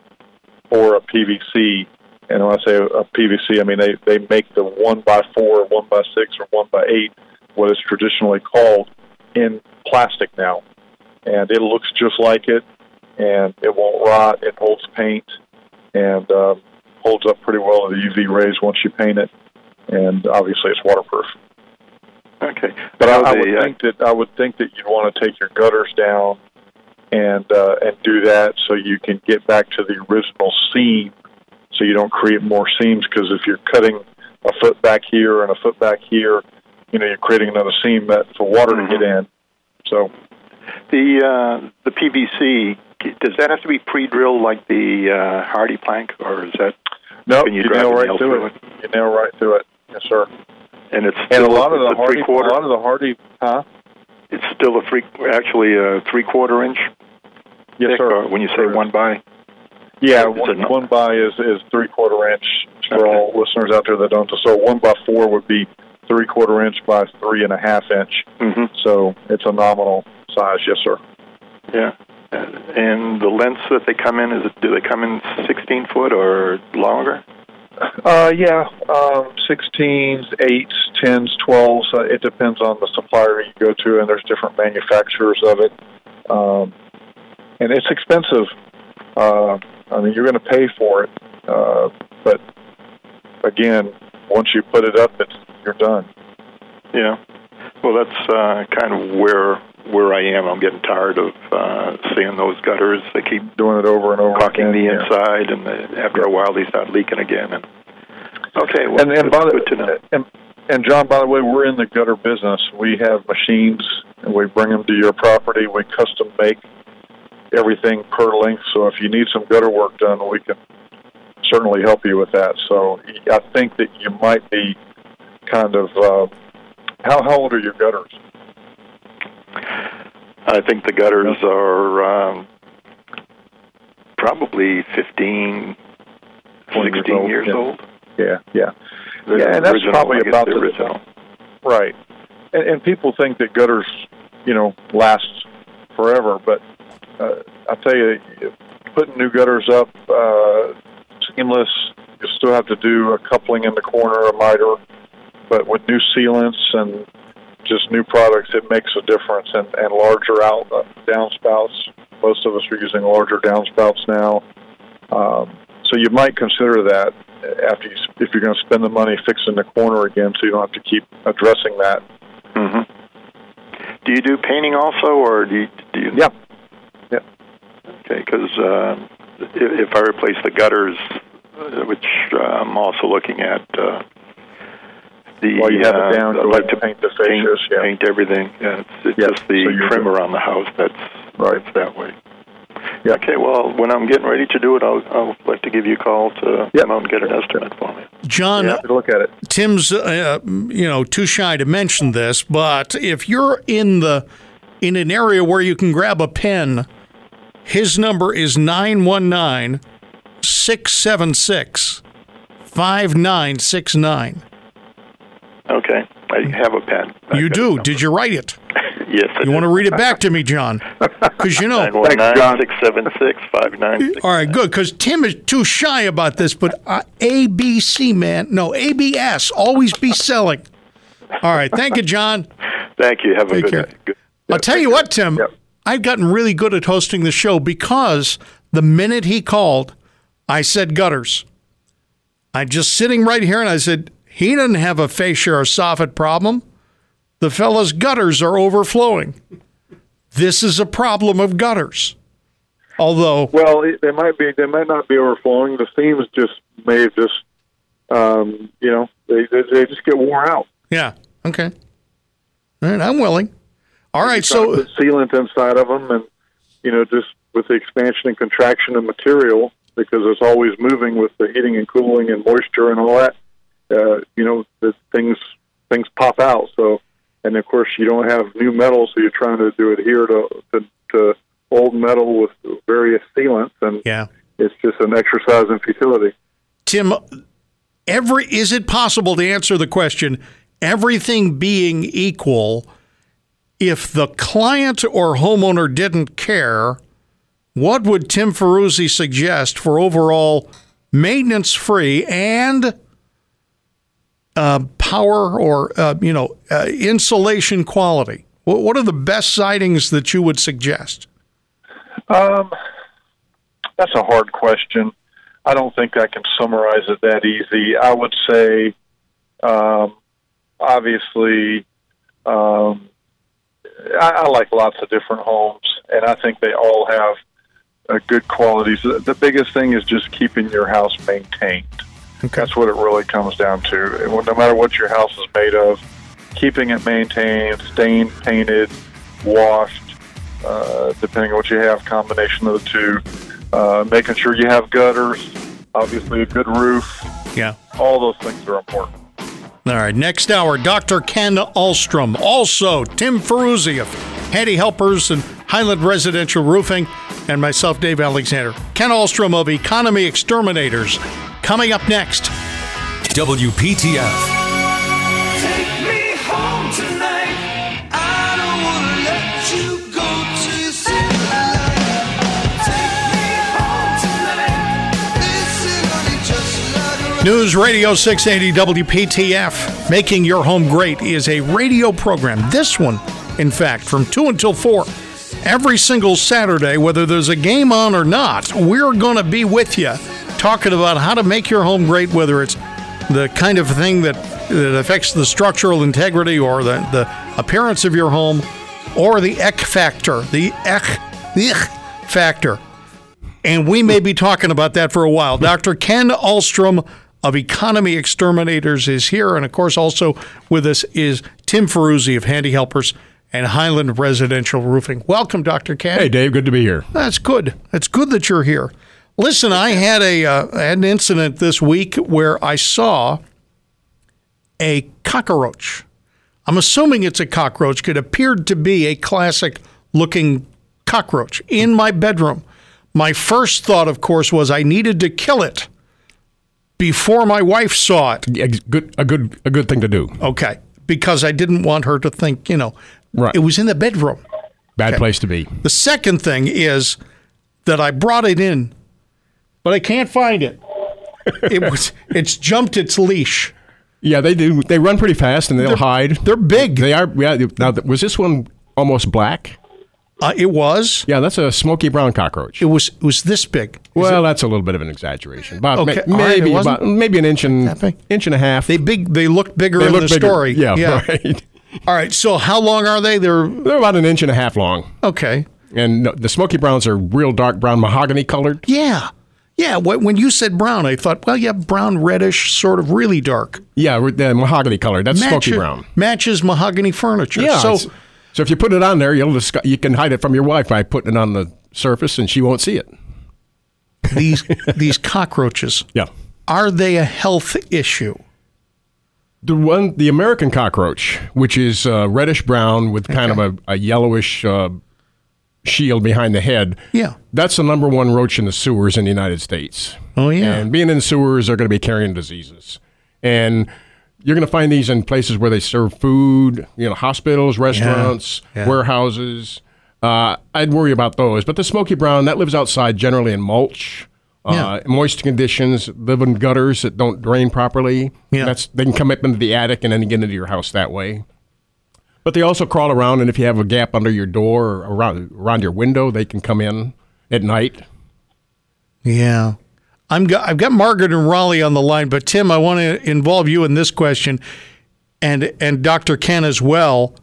[SPEAKER 3] or a PVC. And when I say a PVC, I mean they they make the one by four, one by six, or one by eight, what is traditionally called, in plastic now, and it looks just like it, and it won't rot. It holds paint, and um, holds up pretty well to the UV rays once you paint it, and obviously it's waterproof.
[SPEAKER 1] okay?
[SPEAKER 3] But I, I would
[SPEAKER 1] uh,
[SPEAKER 3] think that I would think that you'd want to take your gutters down and uh, and do that so you can get back to the original seam, so you don't create more seams. Because if you're cutting a foot back here and a foot back here, you know you're creating another seam that for water to get in. So
[SPEAKER 1] The uh, the PVC does that have to be pre-drilled like the uh, HardiePlank, or is that
[SPEAKER 3] no,
[SPEAKER 1] Can you
[SPEAKER 3] you, nail right through
[SPEAKER 1] through
[SPEAKER 3] it. You nail right through it. Yes, sir.
[SPEAKER 1] and it's
[SPEAKER 3] And a lot of the Hardie,
[SPEAKER 1] three quarter?
[SPEAKER 3] a lot of the Hardie, huh?
[SPEAKER 1] It's still a three, actually a three quarter inch.
[SPEAKER 3] Yes, sir.
[SPEAKER 1] when you say
[SPEAKER 3] Sure.
[SPEAKER 1] one by,
[SPEAKER 3] Yeah, one, one by is is three quarter inch for
[SPEAKER 1] Okay.
[SPEAKER 3] all listeners out there that don't. So one by four would be three quarter inch by three and a half inch.
[SPEAKER 1] hmm
[SPEAKER 3] So it's a nominal size. Yes, sir.
[SPEAKER 1] yeah. And the lengths that they come in is it, do they come in 16 foot or longer?
[SPEAKER 3] Uh, yeah, um, 16s, 8s, 10s, 12s. Uh, it depends on the supplier you go to, and there's different manufacturers of it. Um, and it's expensive. Uh, I mean, you're going to pay for it. Uh, but again, once you put it up, it's you're done.
[SPEAKER 1] Yeah. Well, that's uh, kind of where where I am. I'm getting tired of uh, seeing those gutters. They keep
[SPEAKER 3] Doing it over and over
[SPEAKER 1] caulking
[SPEAKER 3] again.
[SPEAKER 1] the
[SPEAKER 3] yeah.
[SPEAKER 1] inside, and the, after a while they start leaking again. And okay, well,
[SPEAKER 3] and and by the,
[SPEAKER 1] good to know.
[SPEAKER 3] And, and John, by the way, we're in the gutter business. We have machines, and we bring them to your property. We custom make everything per length. So if you need some gutter work done, we can certainly help you with that. So I think that you might be kind of uh, how how old are your gutters?
[SPEAKER 1] I think the gutters are um, probably 15,
[SPEAKER 3] 20 years old,
[SPEAKER 1] years
[SPEAKER 3] yeah.
[SPEAKER 1] old.
[SPEAKER 3] Yeah, yeah,
[SPEAKER 1] The
[SPEAKER 3] Yeah, and that's probably about
[SPEAKER 1] the
[SPEAKER 3] the-
[SPEAKER 1] original.
[SPEAKER 3] right. And, and people think that gutters, you know, last forever, but uh, I tell you, putting new gutters up, uh, seamless. You still have to do a coupling in the corner, a miter, but with new sealants and just new products, it makes a difference. And, and larger out uh, downspouts. Most of us are using larger downspouts now. Um, so you might consider that after you, if you're going to spend the money fixing the corner again, so you don't have to keep addressing that.
[SPEAKER 1] hmm Do you do painting also, or do you, do you?
[SPEAKER 3] Yeah.
[SPEAKER 1] Okay, because uh, if, if I replace the gutters, uh, which uh, I'm also looking at, uh, the
[SPEAKER 3] While you have
[SPEAKER 1] uh,
[SPEAKER 3] it down,
[SPEAKER 1] I'd
[SPEAKER 3] go
[SPEAKER 1] like
[SPEAKER 3] ahead
[SPEAKER 1] to
[SPEAKER 3] paint the
[SPEAKER 1] paint.
[SPEAKER 3] Yeah.
[SPEAKER 1] paint everything. Yeah, it's, it's
[SPEAKER 3] Yeah,
[SPEAKER 1] just the
[SPEAKER 3] so
[SPEAKER 1] trim
[SPEAKER 3] good.
[SPEAKER 1] around the house that's
[SPEAKER 3] Right.
[SPEAKER 1] that's that way.
[SPEAKER 3] Yeah.
[SPEAKER 1] Okay, well, when I'm getting ready to do it, I'll, I'll like to give you a call to
[SPEAKER 3] Yeah.
[SPEAKER 1] come out and get an estimate for me.
[SPEAKER 2] John,
[SPEAKER 3] Yeah, have look at it.
[SPEAKER 2] Tim's, uh, you know, too shy to mention this, but if you're in the in an area where you can grab a pen, his number is 919 676 5969.
[SPEAKER 1] Okay, I have a pen. I've
[SPEAKER 2] You do. Did you write it? (laughs)
[SPEAKER 1] Yes. I
[SPEAKER 2] You want to read it back to me, John? Because you know. (laughs)
[SPEAKER 1] Nine one nine
[SPEAKER 3] John.
[SPEAKER 1] six seven six five nine six.
[SPEAKER 2] All right, good. Because Tim is too shy about this, but uh, ABC, man. No, ABS. Always be selling. All right. Thank you, John.
[SPEAKER 1] Thank you. Have a
[SPEAKER 2] Take
[SPEAKER 1] good
[SPEAKER 2] care.
[SPEAKER 1] night. Good.
[SPEAKER 2] I'll tell you what, Tim.
[SPEAKER 3] Yep.
[SPEAKER 2] I've gotten really good at hosting the show because the minute he called, I said gutters. I'm just sitting right here and I said, he doesn't have a fascia or soffit problem. The fellow's gutters are overflowing. This is a problem of gutters. Although,
[SPEAKER 3] Well, they might be. They might not be overflowing. The seams just may have just, um, you know, they, they they just get worn out.
[SPEAKER 2] yeah, okay. All right, I'm willing. All right, so
[SPEAKER 3] sealant inside of them, and you know, just with the expansion and contraction of material, because it's always moving with the heating and cooling and moisture and all that. Uh, you know, the things things pop out. So, and of course, you don't have new metal, so you're trying to do adhere to to, to old metal with various sealants, and
[SPEAKER 2] yeah.
[SPEAKER 3] it's just an exercise in futility.
[SPEAKER 2] Tim, every is it possible to answer the question everything being equal if the client or homeowner didn't care what would Tim Ferruzzi suggest for overall maintenance free and uh, power or uh, you know uh, insulation quality what, what are the best sidings that you would suggest
[SPEAKER 3] Um, that's a hard question. I don't think I can summarize it that easy. I would say, um, obviously, um, I, I like lots of different homes, and I think they all have uh, good qualities. The, the biggest thing is just keeping your house maintained. That's what it really comes down to. No matter what your house is made of, keeping it maintained, stained, painted, washed, uh, depending on what you have, combination of the two. Uh, making sure you have gutters, obviously a good roof.
[SPEAKER 2] yeah
[SPEAKER 3] All those things are important.
[SPEAKER 2] All right, next hour, Dr. Ken Alstrom. Also, Tim Ferruzzi of Handy Helpers and Highland Residential Roofing, and myself, Dave Alexander. Ken Alstrom of Economy Exterminators. Coming up next.
[SPEAKER 4] WPTF.
[SPEAKER 5] Take me home tonight. I don't wanna let you go till you see the light. Take me home tonight. Listen, honey, just like a
[SPEAKER 2] News Radio 680 WPTF. Making Your Home Great is a radio program. This one, in fact, from 2 until 4. Every single Saturday, whether there's a game on or not, we're going to be with you talking about how to make your home great, whether it's the kind of thing that, that affects the structural integrity or the, the appearance of your home or the ek factor, the ek, the ek factor. And we may be talking about that for a while. Dr. Ken Alstrom of Economy Exterminators is here. And of course, also with us is Tim Ferruzzi of Handy Helpers and Highland Residential Roofing. Welcome, Dr. Ken.
[SPEAKER 6] Hey, Dave, good to be here.
[SPEAKER 2] That's good. It's good that you're here. Listen, I had a uh, had an incident this week where I saw a cockroach. I'm assuming it's a cockroach. It appeared to be a classic looking cockroach in my bedroom. My first thought, of course, was I needed to kill it before my wife saw it.
[SPEAKER 6] Yeah, good, a good, a good thing to do.
[SPEAKER 2] Okay, because I didn't want her to think, you know,
[SPEAKER 6] Right.
[SPEAKER 2] it was in the bedroom.
[SPEAKER 6] Bad place to be.
[SPEAKER 2] The second thing is that I brought it in, but I can't find it. (laughs) it was it's jumped its leash.
[SPEAKER 6] Yeah, they do. They run pretty fast and they'll hide.
[SPEAKER 2] They're big.
[SPEAKER 6] They are. Yeah. Now, was this one almost black?
[SPEAKER 2] Uh, it was.
[SPEAKER 6] Yeah, that's a smoky brown cockroach.
[SPEAKER 2] It was. It was this big. Is
[SPEAKER 6] Well,
[SPEAKER 2] it-
[SPEAKER 6] that's a little bit of an exaggeration. About
[SPEAKER 2] Okay, right, it
[SPEAKER 6] maybe
[SPEAKER 2] wasn't
[SPEAKER 6] about maybe an inch and inch and a half.
[SPEAKER 2] they big. They look bigger
[SPEAKER 6] They
[SPEAKER 2] in
[SPEAKER 6] look
[SPEAKER 2] the
[SPEAKER 6] bigger.
[SPEAKER 2] story.
[SPEAKER 6] Yeah, (laughs) right.
[SPEAKER 2] All right. So how long are they? They're
[SPEAKER 6] They're about an inch and a half long,
[SPEAKER 2] okay.
[SPEAKER 6] and no, the smoky browns are real dark brown, mahogany colored.
[SPEAKER 2] Yeah. Yeah. wh- When you said brown, I thought, well, yeah, brown, reddish, sort of really dark.
[SPEAKER 6] Yeah, they're mahogany colored. That's smoky
[SPEAKER 2] Matches-
[SPEAKER 6] brown.
[SPEAKER 2] Matches mahogany furniture.
[SPEAKER 6] Yeah.
[SPEAKER 2] So
[SPEAKER 6] So, so if you put it on there, you'll disco- you can hide it from your wife by putting it on the surface, and she won't see it.
[SPEAKER 2] these (laughs) these cockroaches
[SPEAKER 6] Yeah.
[SPEAKER 2] are they a health issue?
[SPEAKER 6] The one, the American cockroach, which is uh, reddish brown with kind of a, a yellowish uh, shield behind the head.
[SPEAKER 2] Yeah.
[SPEAKER 6] That's the number one roach in the sewers in the United States.
[SPEAKER 2] Oh, yeah.
[SPEAKER 6] And being in sewers, they're going to be carrying diseases. And you're going to find these in places where they serve food, you know, hospitals, restaurants,
[SPEAKER 2] Yeah.
[SPEAKER 6] warehouses. Uh, I'd worry about those. But the smoky brown, that lives outside generally in mulch. Uh, moist conditions, live in gutters that don't drain properly.
[SPEAKER 2] Yeah.
[SPEAKER 6] That's they can come up into the attic and then get into your house that way. But they also crawl around, and if you have a gap under your door or around around your window, they can come in at night.
[SPEAKER 2] Yeah. I'm I've got Margaret and Raleigh on the line, but Tim, I want to involve you in this question and and Dr. Ken as well.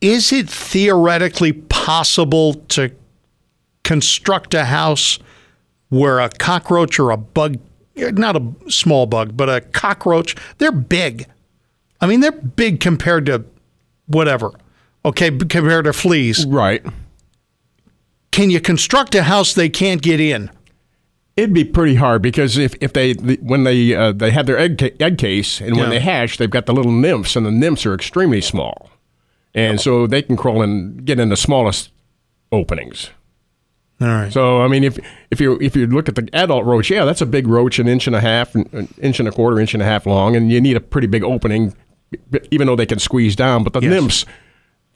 [SPEAKER 2] Is it theoretically possible to construct a house where a cockroach or a bug not a small bug, but a cockroach, they're big. I mean, they're big compared to whatever. Okay, compared to fleas.
[SPEAKER 6] Right.
[SPEAKER 2] Can you construct a house they can't get in?
[SPEAKER 6] It'd be pretty hard because if, if they when they uh, they have their egg, ca- egg case and
[SPEAKER 2] Yeah.
[SPEAKER 6] when they hatch, they've got the little nymphs, and the nymphs are extremely small, and so they can crawl and get in the smallest openings.
[SPEAKER 2] All right.
[SPEAKER 6] So I mean, if if you if you look at the adult roach, yeah, that's a big roach, an inch and a half, an inch and a quarter, inch and a half long, and you need a pretty big opening, even though they can squeeze down. But the
[SPEAKER 2] Yes.
[SPEAKER 6] nymphs,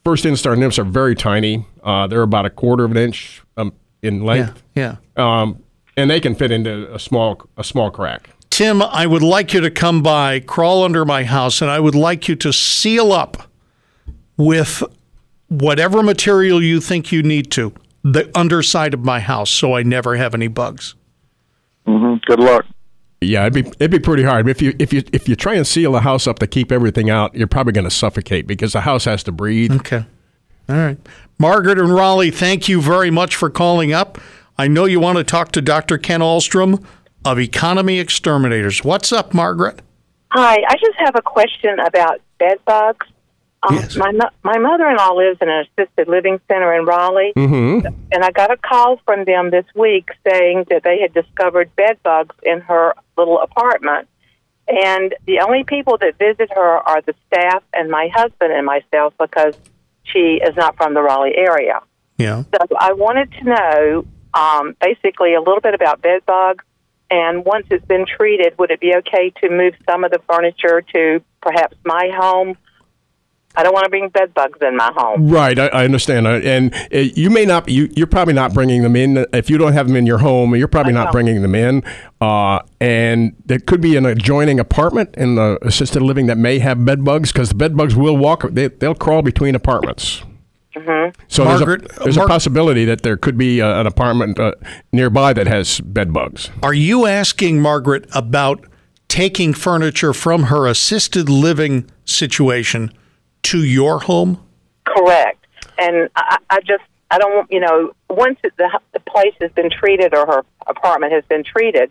[SPEAKER 6] first instar nymphs, are very tiny. Uh, they're about a quarter of an inch um, in
[SPEAKER 2] yeah,
[SPEAKER 6] length,
[SPEAKER 2] yeah.
[SPEAKER 6] um, and they can fit into a small a small crack.
[SPEAKER 2] Tim, I would like you to come by, crawl under my house, and I would like you to seal up with whatever material you think you need to the underside of my house so I never have any bugs.
[SPEAKER 3] Mm-hmm. Good luck.
[SPEAKER 6] Yeah, it'd be it'd be pretty hard. If you if you if you try and seal the house up to keep everything out, you're probably going to suffocate because the house has to breathe.
[SPEAKER 2] Okay. All right. Margaret and Raleigh, thank you very much for calling up. I know you want to talk to Dr. Ken Alstrom of Economy Exterminators. What's up, Margaret?
[SPEAKER 7] Hi, I just have a question about bed bugs. Um,
[SPEAKER 2] Yes.
[SPEAKER 7] My mo- my mother-in-law lives in an assisted living center in Raleigh,
[SPEAKER 6] Mm-hmm.
[SPEAKER 7] and I got a call from them this week saying that they had discovered bed bugs in her little apartment. And the only people that visit her are the staff and my husband and myself because she is not from the Raleigh area.
[SPEAKER 2] Yeah.
[SPEAKER 7] So I wanted to know um, basically a little bit about bed bugs. And once it's been treated, would it be okay to move some of the furniture to perhaps my home? I don't want to bring bed bugs in my home.
[SPEAKER 6] Right, I, I understand, Uh, and uh, you may not. You, you're probably not bringing them in if you don't have them in your home. You're probably not
[SPEAKER 7] know.
[SPEAKER 6] bringing them in, uh, and there could be an adjoining apartment in the assisted living that may have bed bugs because the bed bugs will walk. They, they'll crawl between apartments. So
[SPEAKER 2] Margaret-
[SPEAKER 6] there's a, there's
[SPEAKER 2] Mar-
[SPEAKER 6] a possibility that there could be uh, an apartment uh, nearby that has bed bugs.
[SPEAKER 2] Are you asking Margaret about taking furniture from her assisted living situation to your home?
[SPEAKER 7] Correct. And I, I just, I don't want, you know, once the, the place has been treated or her apartment has been treated,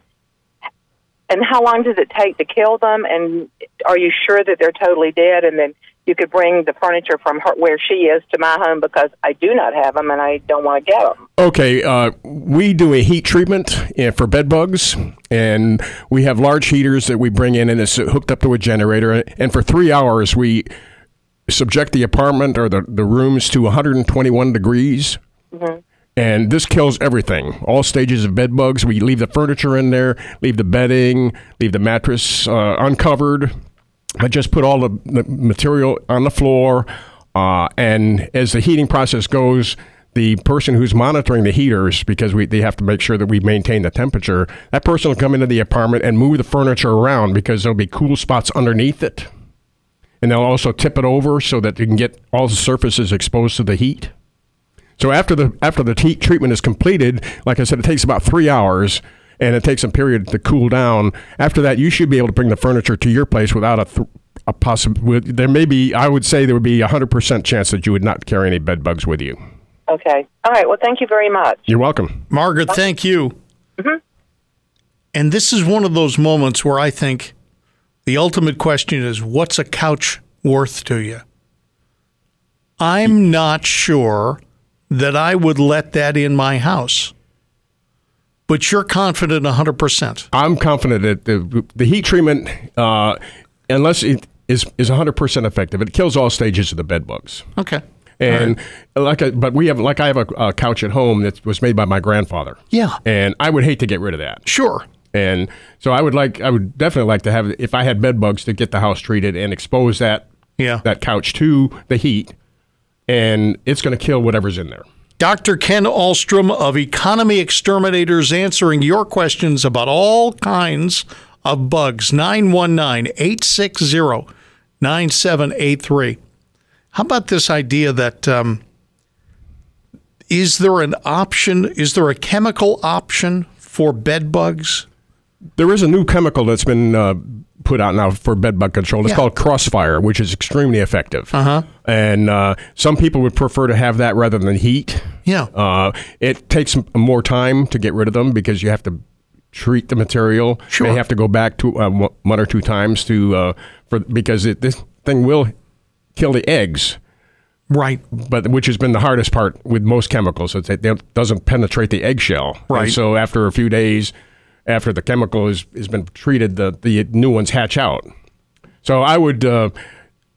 [SPEAKER 7] and how long does it take to kill them? And are you sure that they're totally dead? And then you could bring the furniture from her where she is to my home because I do not have them and I don't want to get them.
[SPEAKER 6] Okay, uh, we do a heat treatment uh, for bed bugs, and we have large heaters that we bring in, and it's hooked up to a generator. And for three hours, we subject the apartment or the, the rooms to 121 degrees. And this kills everything, all stages of bed bugs. We leave the furniture in there, leave the bedding, leave the mattress uh, uncovered, but just put all the, the material on the floor. Uh, and as the heating process goes, the person who's monitoring the heaters because we they have to make sure that we maintain the temperature. That person will come into the apartment and move the furniture around because there'll be cool spots underneath it, and they'll also tip it over so that you can get all the surfaces exposed to the heat. So after the after the heat treatment is completed, like I said, it takes about three hours, and it takes a period to cool down. After that, you should be able to bring the furniture to your place without a th- a possible. There may be, I would say, there would be a hundred percent chance that you would not carry any bed bugs with you.
[SPEAKER 7] Okay. All right. Well, thank you very much.
[SPEAKER 6] You're welcome.
[SPEAKER 2] Margaret, thank you. Mm-hmm. And this is one of those moments where I think the ultimate question is what's a couch worth to you? I'm not sure that I would let that in my house. But you're confident 100%.
[SPEAKER 6] I'm confident that the the heat treatment, uh, unless it is is 100 percent effective, it kills all stages of the bed bugs.
[SPEAKER 2] Okay.
[SPEAKER 6] And like, I, but we have like I have a, a couch at home that was made by my grandfather.
[SPEAKER 2] Yeah.
[SPEAKER 6] and I would hate to get rid of that.
[SPEAKER 2] Sure.
[SPEAKER 6] And so I would like, I would definitely like to have, if I had bed bugs, to get the house treated and expose that
[SPEAKER 2] Yeah.
[SPEAKER 6] that couch to the heat, and it's going to kill whatever's in there.
[SPEAKER 2] Dr. Ken Alstrom of Economy Exterminators answering your questions about all kinds of bugs. 919 860 9783. How about this idea that um, is there an option? Is there a chemical option for bed bugs?
[SPEAKER 6] There is a new chemical that's been uh, put out now for bed bug control. It's
[SPEAKER 2] Yeah.
[SPEAKER 6] called Crossfire, which is extremely effective.
[SPEAKER 2] Uh-huh.
[SPEAKER 6] And uh, some people would prefer to have that rather than heat.
[SPEAKER 2] Yeah.
[SPEAKER 6] Uh, it takes more time to get rid of them because you have to treat the material.
[SPEAKER 2] Sure.
[SPEAKER 6] You have to go back to uh, one- or two times to uh, for because it, this thing will kill the eggs.
[SPEAKER 2] Right.
[SPEAKER 6] but which has been the hardest part with most chemicals. It's, it doesn't penetrate the eggshell. And
[SPEAKER 2] Right.
[SPEAKER 6] so after a few days, after the chemical has, has been treated, the, the new ones hatch out. So I would uh,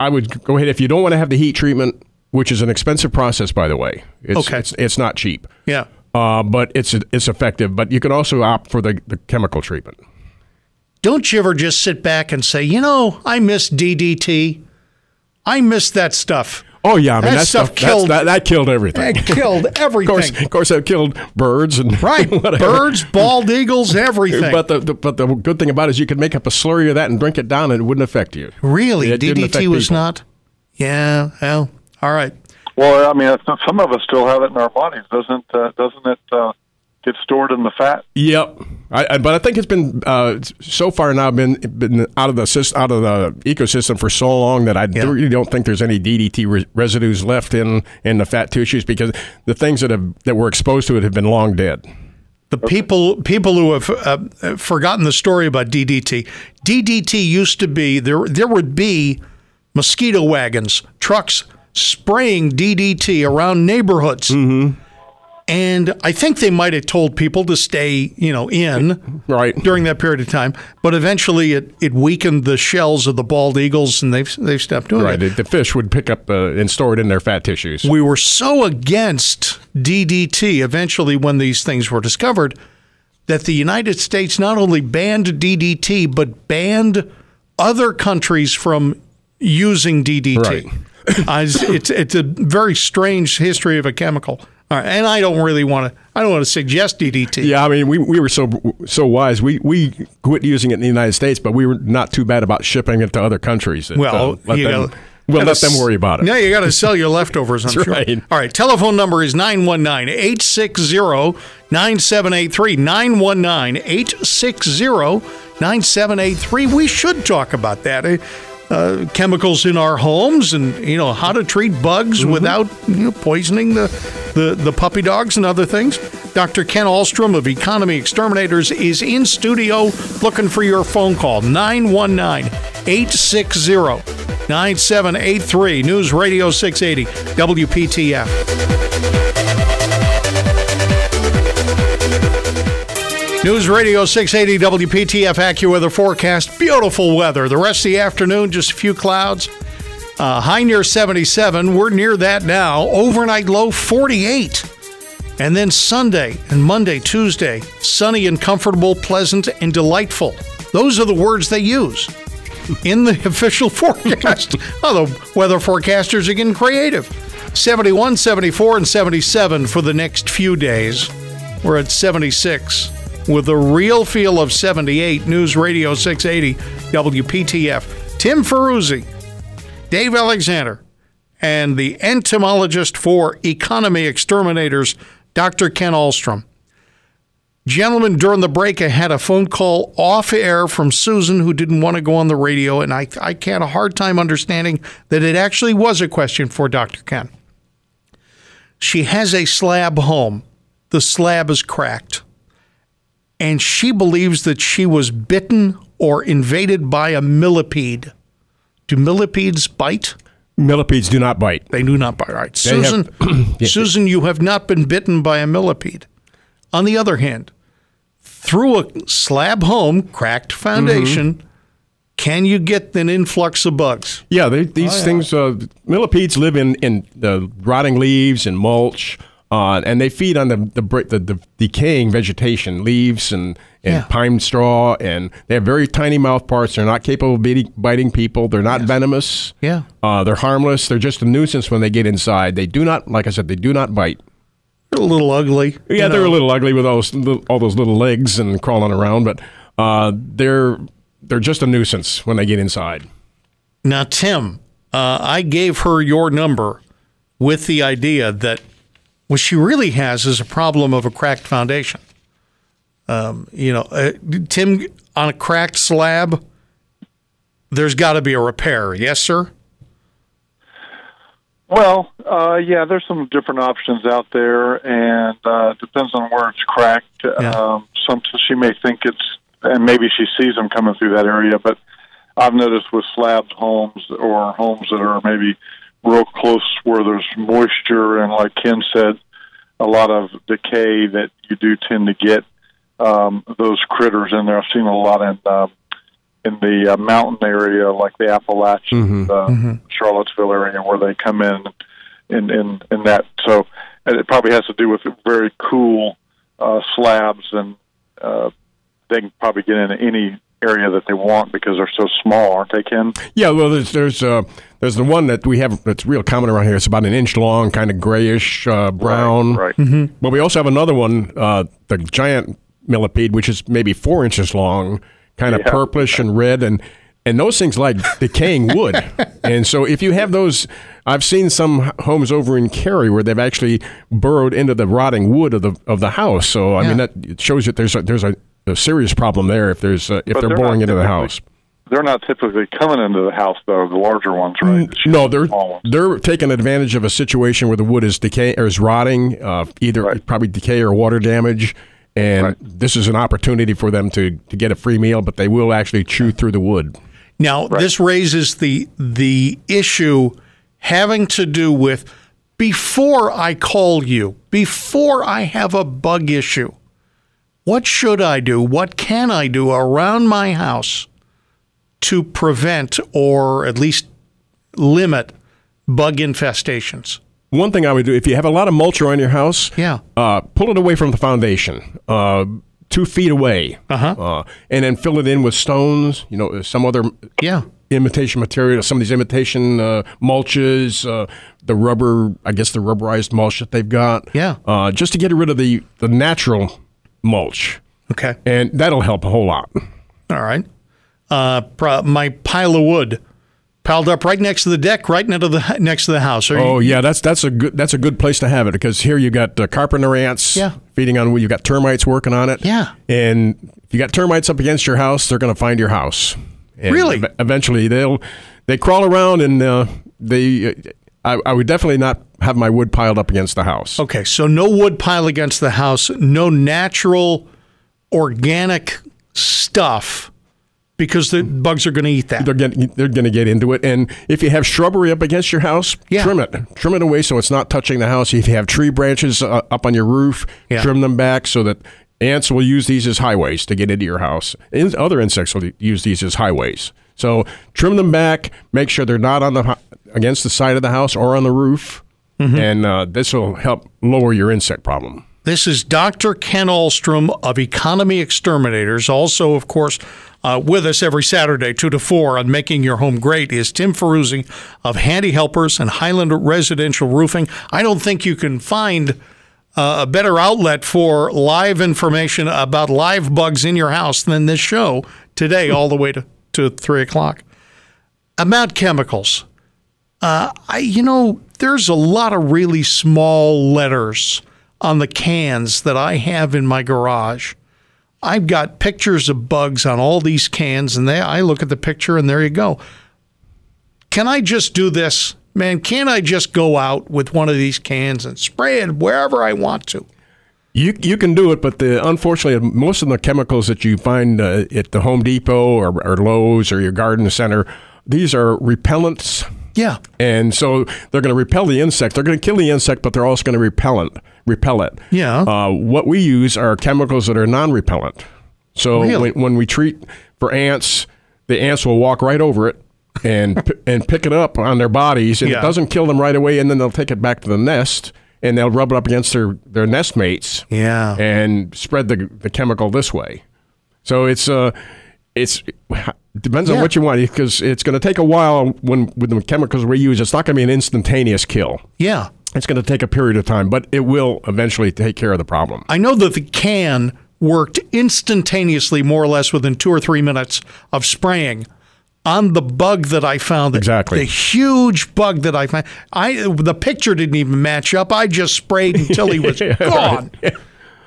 [SPEAKER 6] I would go ahead if you don't want to have the heat treatment, which is an expensive process, by the way. It's,
[SPEAKER 2] Okay.
[SPEAKER 6] It's, it's not cheap.
[SPEAKER 2] Yeah.
[SPEAKER 6] Uh, but it's it's effective. But you can also opt for the, the chemical treatment.
[SPEAKER 2] Don't you ever just sit back and say, you know, I miss DDT. I miss that stuff.
[SPEAKER 6] Oh yeah, I mean
[SPEAKER 2] That
[SPEAKER 6] that,
[SPEAKER 2] stuff
[SPEAKER 6] stuff,
[SPEAKER 2] killed-
[SPEAKER 6] that, that killed everything.
[SPEAKER 2] It killed everything. (laughs)
[SPEAKER 6] of course, of course, that killed birds and (laughs)
[SPEAKER 2] Right.
[SPEAKER 6] whatever.
[SPEAKER 2] Birds, bald eagles, (laughs) everything.
[SPEAKER 6] But the, the but the good thing about it is you could make up a slurry of that and drink it down, and it wouldn't affect you.
[SPEAKER 2] really,
[SPEAKER 6] It
[SPEAKER 2] DDT was
[SPEAKER 6] people.
[SPEAKER 2] not. Yeah. Well, all right.
[SPEAKER 3] Well, I mean, some of us still have it in our bodies, doesn't uh, doesn't it uh, get stored in the fat?
[SPEAKER 6] Yep. I, I, but I think it's been uh, so far now been been out of the sys- out of the ecosystem for so long that I
[SPEAKER 2] Yeah.
[SPEAKER 6] really don't think there's any DDT re- residues left in in the fat tissues because the things that have that were exposed to it have been long dead.
[SPEAKER 2] The people people who have uh, forgotten the story about DDT. DDT used to be there. There would be mosquito wagons, trucks spraying DDT around neighborhoods. Mm-hmm. And I think they might have told people to stay, you know, in
[SPEAKER 6] Right.
[SPEAKER 2] during that period of time. But eventually, it, it weakened the shells of the bald eagles, and they've they've stopped doing
[SPEAKER 6] Right.
[SPEAKER 2] it.
[SPEAKER 6] The, the fish would pick up uh, and store it in their fat tissues.
[SPEAKER 2] we were so against DDT eventually when these things were discovered that the United States not only banned DDT but banned other countries from using DDT.
[SPEAKER 6] Right. (coughs)
[SPEAKER 2] Uh, it's, it's it's a very strange history of a chemical. All right, and I don't really want to. I don't want to suggest DDT.
[SPEAKER 6] Yeah, I mean, we, we were so so wise. We we quit using it in the United States, but we were not too bad about shipping it to other countries.
[SPEAKER 2] Well,
[SPEAKER 6] let
[SPEAKER 2] you
[SPEAKER 6] them,
[SPEAKER 2] gotta-
[SPEAKER 6] we'll let them worry about it.
[SPEAKER 2] Yeah, you got to sell your leftovers, I'm sure.
[SPEAKER 6] right.
[SPEAKER 2] All right, telephone number is 919 860 9783. 919 860 9783. We should talk about that. Uh, chemicals in our homes and you know how to treat bugs
[SPEAKER 6] Mm-hmm.
[SPEAKER 2] without you know, poisoning the, the, the puppy dogs and other things. Dr. Ken Alstrom of Economy Exterminators is in studio looking for your phone call 919 860 9783 News Radio 680 WPTF. News Radio 680 WPTF AccuWeather forecast. Beautiful weather. The rest of the afternoon, just a few clouds. Uh, high near 77. We're near that now. Overnight low 48. And then Sunday and Monday, Tuesday, sunny and comfortable, pleasant and delightful. Those are the words they use in the (laughs) official forecast. (laughs) oh, the weather forecasters are getting creative. 71, 74, and 77 for the next few days. We're at 76 with a real feel of 78. News Radio 680 WPTF. Tim Ferruzzi, Dave Alexander, and the entomologist for economy exterminators, Dr. Ken Alstrom. Gentlemen, during the break, I had a phone call off air from Susan who didn't want to go on the radio, and I, I had a hard time understanding that it actually was a question for Dr. Ken. She has a slab home. The slab is cracked. And she believes that she was bitten or invaded by a millipede. Do millipedes bite?
[SPEAKER 6] Millipedes do not bite.
[SPEAKER 2] They do not bite. All right.
[SPEAKER 6] They
[SPEAKER 2] Susan, (clears throat)
[SPEAKER 6] Yes.
[SPEAKER 2] Susan, you have not been bitten by a millipede. On the other hand, through a slab home, cracked foundation,
[SPEAKER 6] Mm-hmm.
[SPEAKER 2] can you get an influx of bugs?
[SPEAKER 6] Yeah, they, these things, uh, millipedes live in, in the rotting leaves and mulch, uh, and they feed on the the, the the decaying vegetation, leaves and, and
[SPEAKER 2] Yeah.
[SPEAKER 6] pine straw, and they have very tiny mouth parts. They're not capable of biting, biting people. They're not venomous.
[SPEAKER 2] Yeah.
[SPEAKER 6] Uh, they're harmless. They're just a nuisance when they get inside. They do not, like I said, they do not bite.
[SPEAKER 2] They're a little ugly.
[SPEAKER 6] Yeah, they're
[SPEAKER 2] know.
[SPEAKER 6] a little ugly with all those, little- all those little legs and crawling around, but uh, they're they're just a nuisance when they get inside.
[SPEAKER 2] Now, Tim, uh, I gave her your number with the idea that what she really has is a problem of a cracked foundation. Um, you know, uh, Tim, on a cracked slab, there's got to be a repair. Yes, sir?
[SPEAKER 3] Well, uh, yeah, there's some different options out there, and uh, depends on where it's cracked.
[SPEAKER 2] Yeah.
[SPEAKER 3] Um, some she may think it's, and maybe she sees them coming through that area. But I've noticed with slabbed homes or homes that are maybe real close where there's moisture, and like Ken said, a lot of decay that you do tend to get um, those critters in there. I've seen a lot in um, in the uh, mountain area, like the Appalachian, uh, Charlottesville area, where they come in in in, in that. So and it probably has to do with very cool uh, slabs, and uh, they can probably get into any area that they want because they're so small, aren't they, Ken?
[SPEAKER 6] Yeah, well, there's there's uh, there's the one that we have that's real common around here. It's about an inch long, kind of grayish uh, brown.
[SPEAKER 3] Right.
[SPEAKER 6] But we also have another one, uh, the giant millipede, which is maybe four inches long, kind of
[SPEAKER 3] Yeah.
[SPEAKER 6] purplish and red, and and those things like decaying wood. (laughs) and so if you have those, I've seen some homes over in Cary where they've actually burrowed into the rotting wood of the of the house. So I
[SPEAKER 2] Yeah.
[SPEAKER 6] mean that shows that there's a, there's a, a serious problem there if there's uh, if
[SPEAKER 3] But
[SPEAKER 6] they're,
[SPEAKER 3] they're
[SPEAKER 6] boring into the house.
[SPEAKER 3] They're not typically coming into the house though. The larger ones, right? It's
[SPEAKER 6] No, they're
[SPEAKER 3] the ones.
[SPEAKER 6] they're taking advantage of a situation where the wood is decay or is rotting, uh, either
[SPEAKER 3] Right.
[SPEAKER 6] probably decay or water damage, and
[SPEAKER 3] Right.
[SPEAKER 6] this is an opportunity for them to to get a free meal, but they will actually chew through the wood.
[SPEAKER 2] Now, this raises the the issue having to do with before I call you, before I have a bug issue. What should I do? What can I do around my house to prevent or at least limit bug infestations?
[SPEAKER 6] One thing I would do if you have a lot of mulch around your house,
[SPEAKER 2] Yeah.
[SPEAKER 6] uh, pull it away from the foundation, uh, two feet away,
[SPEAKER 2] Uh-huh.
[SPEAKER 6] uh, and then fill it in with stones. You know, some other
[SPEAKER 2] Yeah.
[SPEAKER 6] imitation material, some of these imitation uh, mulches, uh, the rubber, I guess the rubberized mulch that they've got.
[SPEAKER 2] Yeah.
[SPEAKER 6] Uh, just to get rid of the, the natural mulch.
[SPEAKER 2] Okay.
[SPEAKER 6] And that'll help a whole lot.
[SPEAKER 2] All right. Uh, pro- my pile of wood piled up right next to the deck, right next to the next to the house. Are you-
[SPEAKER 6] Oh yeah, that's that's a good that's a good place to have it because here you got uh, carpenter ants
[SPEAKER 2] Yeah.
[SPEAKER 6] feeding on you got termites working on it.
[SPEAKER 2] Yeah.
[SPEAKER 6] And if you got termites up against your house, they're going to find your house. And
[SPEAKER 2] Really?
[SPEAKER 6] ev- Eventually, they'll they crawl around and uh, they. Uh, I, I would definitely not have my wood piled up against the house.
[SPEAKER 2] Okay, so no wood pile against the house, no natural organic stuff because the bugs are going to eat that.
[SPEAKER 6] They're getting, they're going to get into it, and if you have shrubbery up against your house,
[SPEAKER 2] Yeah.
[SPEAKER 6] trim it, trim it away so it's not touching the house. If you have tree branches uh, up on your roof,
[SPEAKER 2] Yeah.
[SPEAKER 6] trim them back so that ants will use these as highways to get into your house. And other insects will use these as highways. So trim them back. Make sure they're not on the against the side of the house or on the roof,
[SPEAKER 2] Mm-hmm.
[SPEAKER 6] and uh, this will help lower your insect problem.
[SPEAKER 2] This is Dr. Ken Alstrom of Economy Exterminators, also, of course, Uh, with us every Saturday, 2 to 4, on Making Your Home Great is Tim Ferruzzi of Handy Helpers and Highland Residential Roofing. I don't think you can find uh, a better outlet for live information about live bugs in your house than this show today, all the way to, to 3 o'clock. About chemicals. Uh, I, you know, there's a lot of really small letters on the cans that I have in my garage. I've got pictures of bugs on all these cans, and they, I look at the picture, and there you go. Can I just do this? Man, can't I just go out with one of these cans and spray it wherever I want to?
[SPEAKER 6] You you can do it, but the unfortunately most of the chemicals that you find uh, at the Home Depot or, or Lowe's or your garden center, these are repellents,
[SPEAKER 2] Yeah.
[SPEAKER 6] and so they're going to repel the insect. They're going to kill the insect, but they're also going to repel it. Repel it.
[SPEAKER 2] Yeah.
[SPEAKER 6] Uh, what we use are chemicals that are non-repellent. So
[SPEAKER 2] Really?
[SPEAKER 6] when, when we treat for ants, the ants will walk right over it and (laughs) and pick it up on their bodies, and
[SPEAKER 2] Yeah.
[SPEAKER 6] it doesn't kill them right away. And then they'll take it back to the nest and they'll rub it up against their their nest mates
[SPEAKER 2] Yeah.
[SPEAKER 6] and spread the the chemical this way. So it's uh it's depends on what you want because it's going to take a while when with the chemicals we use. It's not going to be an instantaneous kill.
[SPEAKER 2] Yeah.
[SPEAKER 6] It's going to take a period of time, but it will eventually take care of the problem.
[SPEAKER 2] I know that the can worked instantaneously, more or less within two or three minutes of spraying on the bug that I found.
[SPEAKER 6] Exactly.
[SPEAKER 2] The huge bug that I found. I the picture didn't even match up. I just sprayed until he was (laughs) gone.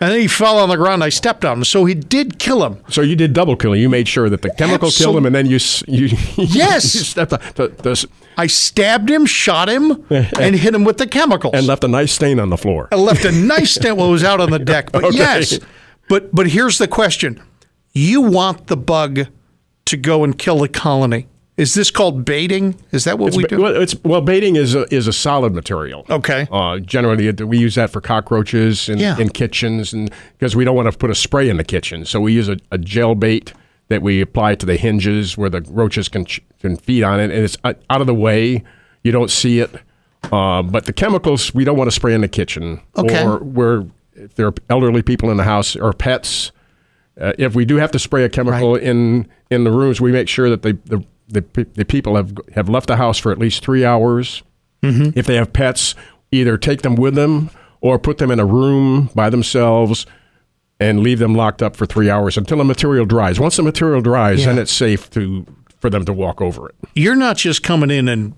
[SPEAKER 2] And then he fell on the ground. I stepped on him. So he did kill him.
[SPEAKER 6] So you did double killing. You made sure that the chemical
[SPEAKER 2] Absol-
[SPEAKER 6] killed him, and then you (laughs) you
[SPEAKER 2] Yes.
[SPEAKER 6] you (laughs) stepped on, the, the,
[SPEAKER 2] I stabbed him, shot him, and hit him with the chemicals.
[SPEAKER 6] and left a nice stain on the floor.
[SPEAKER 2] I left a nice stain. while it was out on the deck. But (laughs)
[SPEAKER 6] Okay.
[SPEAKER 2] yes, but but here's the question: You want the bug to go and kill the colony? Is this called baiting? Is that what we do?
[SPEAKER 6] Well, it's well, baiting is a, is a solid material.
[SPEAKER 2] Okay.
[SPEAKER 6] Uh, generally, it- we use that for cockroaches in,
[SPEAKER 2] Yeah.
[SPEAKER 6] in kitchens, and because we don't want to put a spray in the kitchen, so we use a, a gel bait that we apply to the hinges where the roaches can can feed on it, and it's out out of the way. You don't see it. Uh, but the chemicals we don't want to spray in the kitchen,
[SPEAKER 2] Okay.
[SPEAKER 6] or where if there are elderly people in the house or pets. Uh, if we do have to spray a chemical in in the rooms, we make sure that the the, the, pe- the people have have left the house for at least three hours.
[SPEAKER 2] Mm-hmm.
[SPEAKER 6] If they have pets, either take them with them or put them in a room by themselves and leave them locked up for three hours until the material dries. Once the material dries, then it's safe to for them to walk over it.
[SPEAKER 2] You're not just coming in and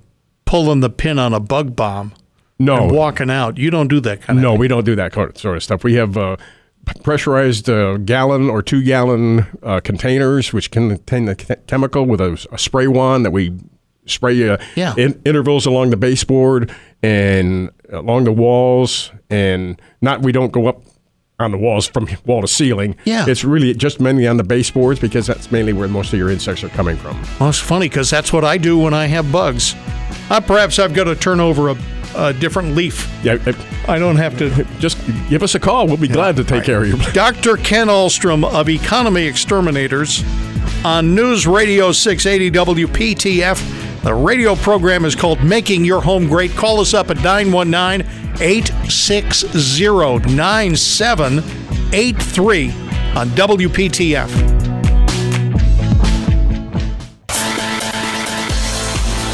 [SPEAKER 2] pulling the pin on a bug bomb
[SPEAKER 6] No,
[SPEAKER 2] and walking out. You don't do that kind of
[SPEAKER 6] No,
[SPEAKER 2] thing.
[SPEAKER 6] we don't do that sort of stuff. We have uh, pressurized uh, gallon or two gallon uh, containers, which can contain the chemical with a, a spray wand that we spray uh,
[SPEAKER 2] Yeah.
[SPEAKER 6] in, intervals along the baseboard and along the walls, and not we don't go up on the walls from (laughs) wall to ceiling.
[SPEAKER 2] Yeah.
[SPEAKER 6] it's really just mainly on the baseboards because that's mainly where most of your insects are coming from.
[SPEAKER 2] Well, it's funny because that's what I do when I have bugs. Uh, perhaps I've got to turn over a, a different leaf.
[SPEAKER 6] Yeah, uh,
[SPEAKER 2] I don't have to.
[SPEAKER 6] just give us a call. We'll be glad to take care of you. (laughs)
[SPEAKER 2] Dr. Ken Alstrom of Economy Exterminators on News Radio 680 WPTF. The radio program is called Making Your Home Great. Call us up at 919 860 9783 on WPTF.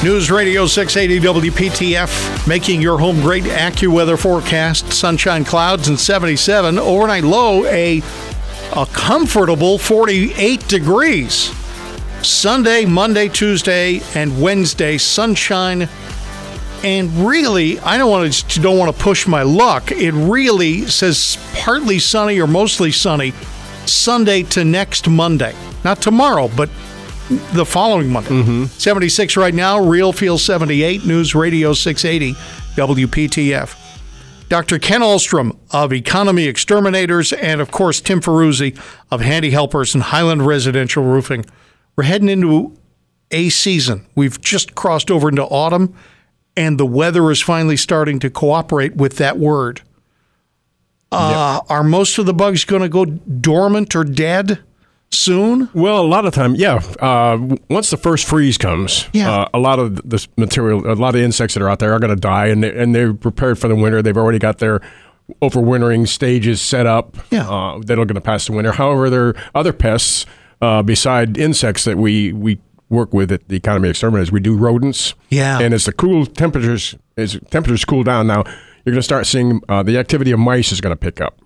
[SPEAKER 2] News Radio 680 WPTF, making your home great. AccuWeather forecast: sunshine, clouds, and 77. Overnight low a a comfortable 48 degrees. Sunday, Monday, Tuesday, and Wednesday sunshine. And really, I don't want to don't want to push my luck. It really says partly sunny or mostly sunny Sunday to next Monday. Not tomorrow, but the following Monday. 76 right now, Real Feel 78, News Radio 680, WPTF. Dr. Ken Alstrom of Economy Exterminators, and of course, Tim Ferruzzi of Handy Helpers and Highland Residential Roofing. We're heading into a season. We've just crossed over into autumn, and the weather is finally starting to cooperate with that word. Uh, Are most of the bugs going to go dormant or dead soon?
[SPEAKER 6] Well, a lot of time, yeah. Uh, once the first freeze comes,
[SPEAKER 2] Yeah.
[SPEAKER 6] uh, a lot of this material, a lot of insects that are out there are going to die, and they, and they're prepared for the winter. They've already got their overwintering stages set up.
[SPEAKER 2] Yeah.
[SPEAKER 6] uh, that are going to pass the winter. However, there are other pests. uh, beside insects that we we work with at the economy exterminators, we do rodents.
[SPEAKER 2] Yeah.
[SPEAKER 6] And as the cool temperatures as temperatures cool down now, you're going to start seeing uh, the activity of mice is going to pick up.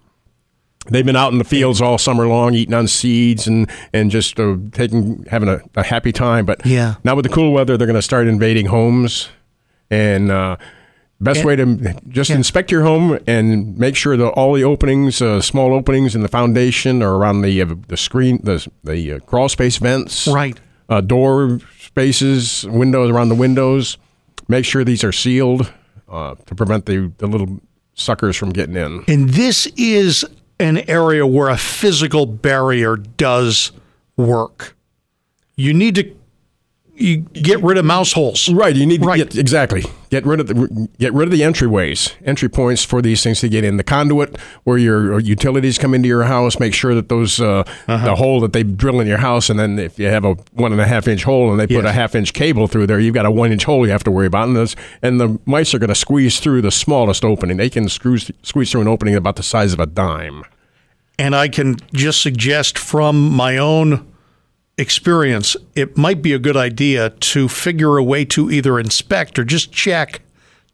[SPEAKER 6] They've been out in the fields all summer long, eating on seeds and and just uh, taking having a, a happy time. But
[SPEAKER 2] Yeah.
[SPEAKER 6] now with the cool weather, they're going to start invading homes, and uh, best way to just inspect your home and make sure that all the openings, uh, small openings in the foundation or around the uh, the screen, the the uh, crawl space vents,
[SPEAKER 2] Right.
[SPEAKER 6] uh, door spaces, windows around the windows. Make sure these are sealed uh, to prevent the, the little suckers from getting in.
[SPEAKER 2] And this is an area where a physical barrier does work. You need to you get rid of mouse holes.
[SPEAKER 6] Right, you need
[SPEAKER 2] Right.
[SPEAKER 6] to get exactly get rid of the get rid of the entryways, entry points for these things to get in. The conduit where your utilities come into your house, make sure that those uh,
[SPEAKER 2] Uh-huh.
[SPEAKER 6] the hole that they drill in your house, and then if you have a one and a half inch hole and they put
[SPEAKER 2] Yes.
[SPEAKER 6] a half inch cable through there, you've got a one inch hole you have to worry about, and those, and the mice are going to squeeze through the smallest opening. They can squeeze squeeze through an opening about the size of a dime.
[SPEAKER 2] And I can just suggest from my own experience, it might be a good idea to figure a way to either inspect or just check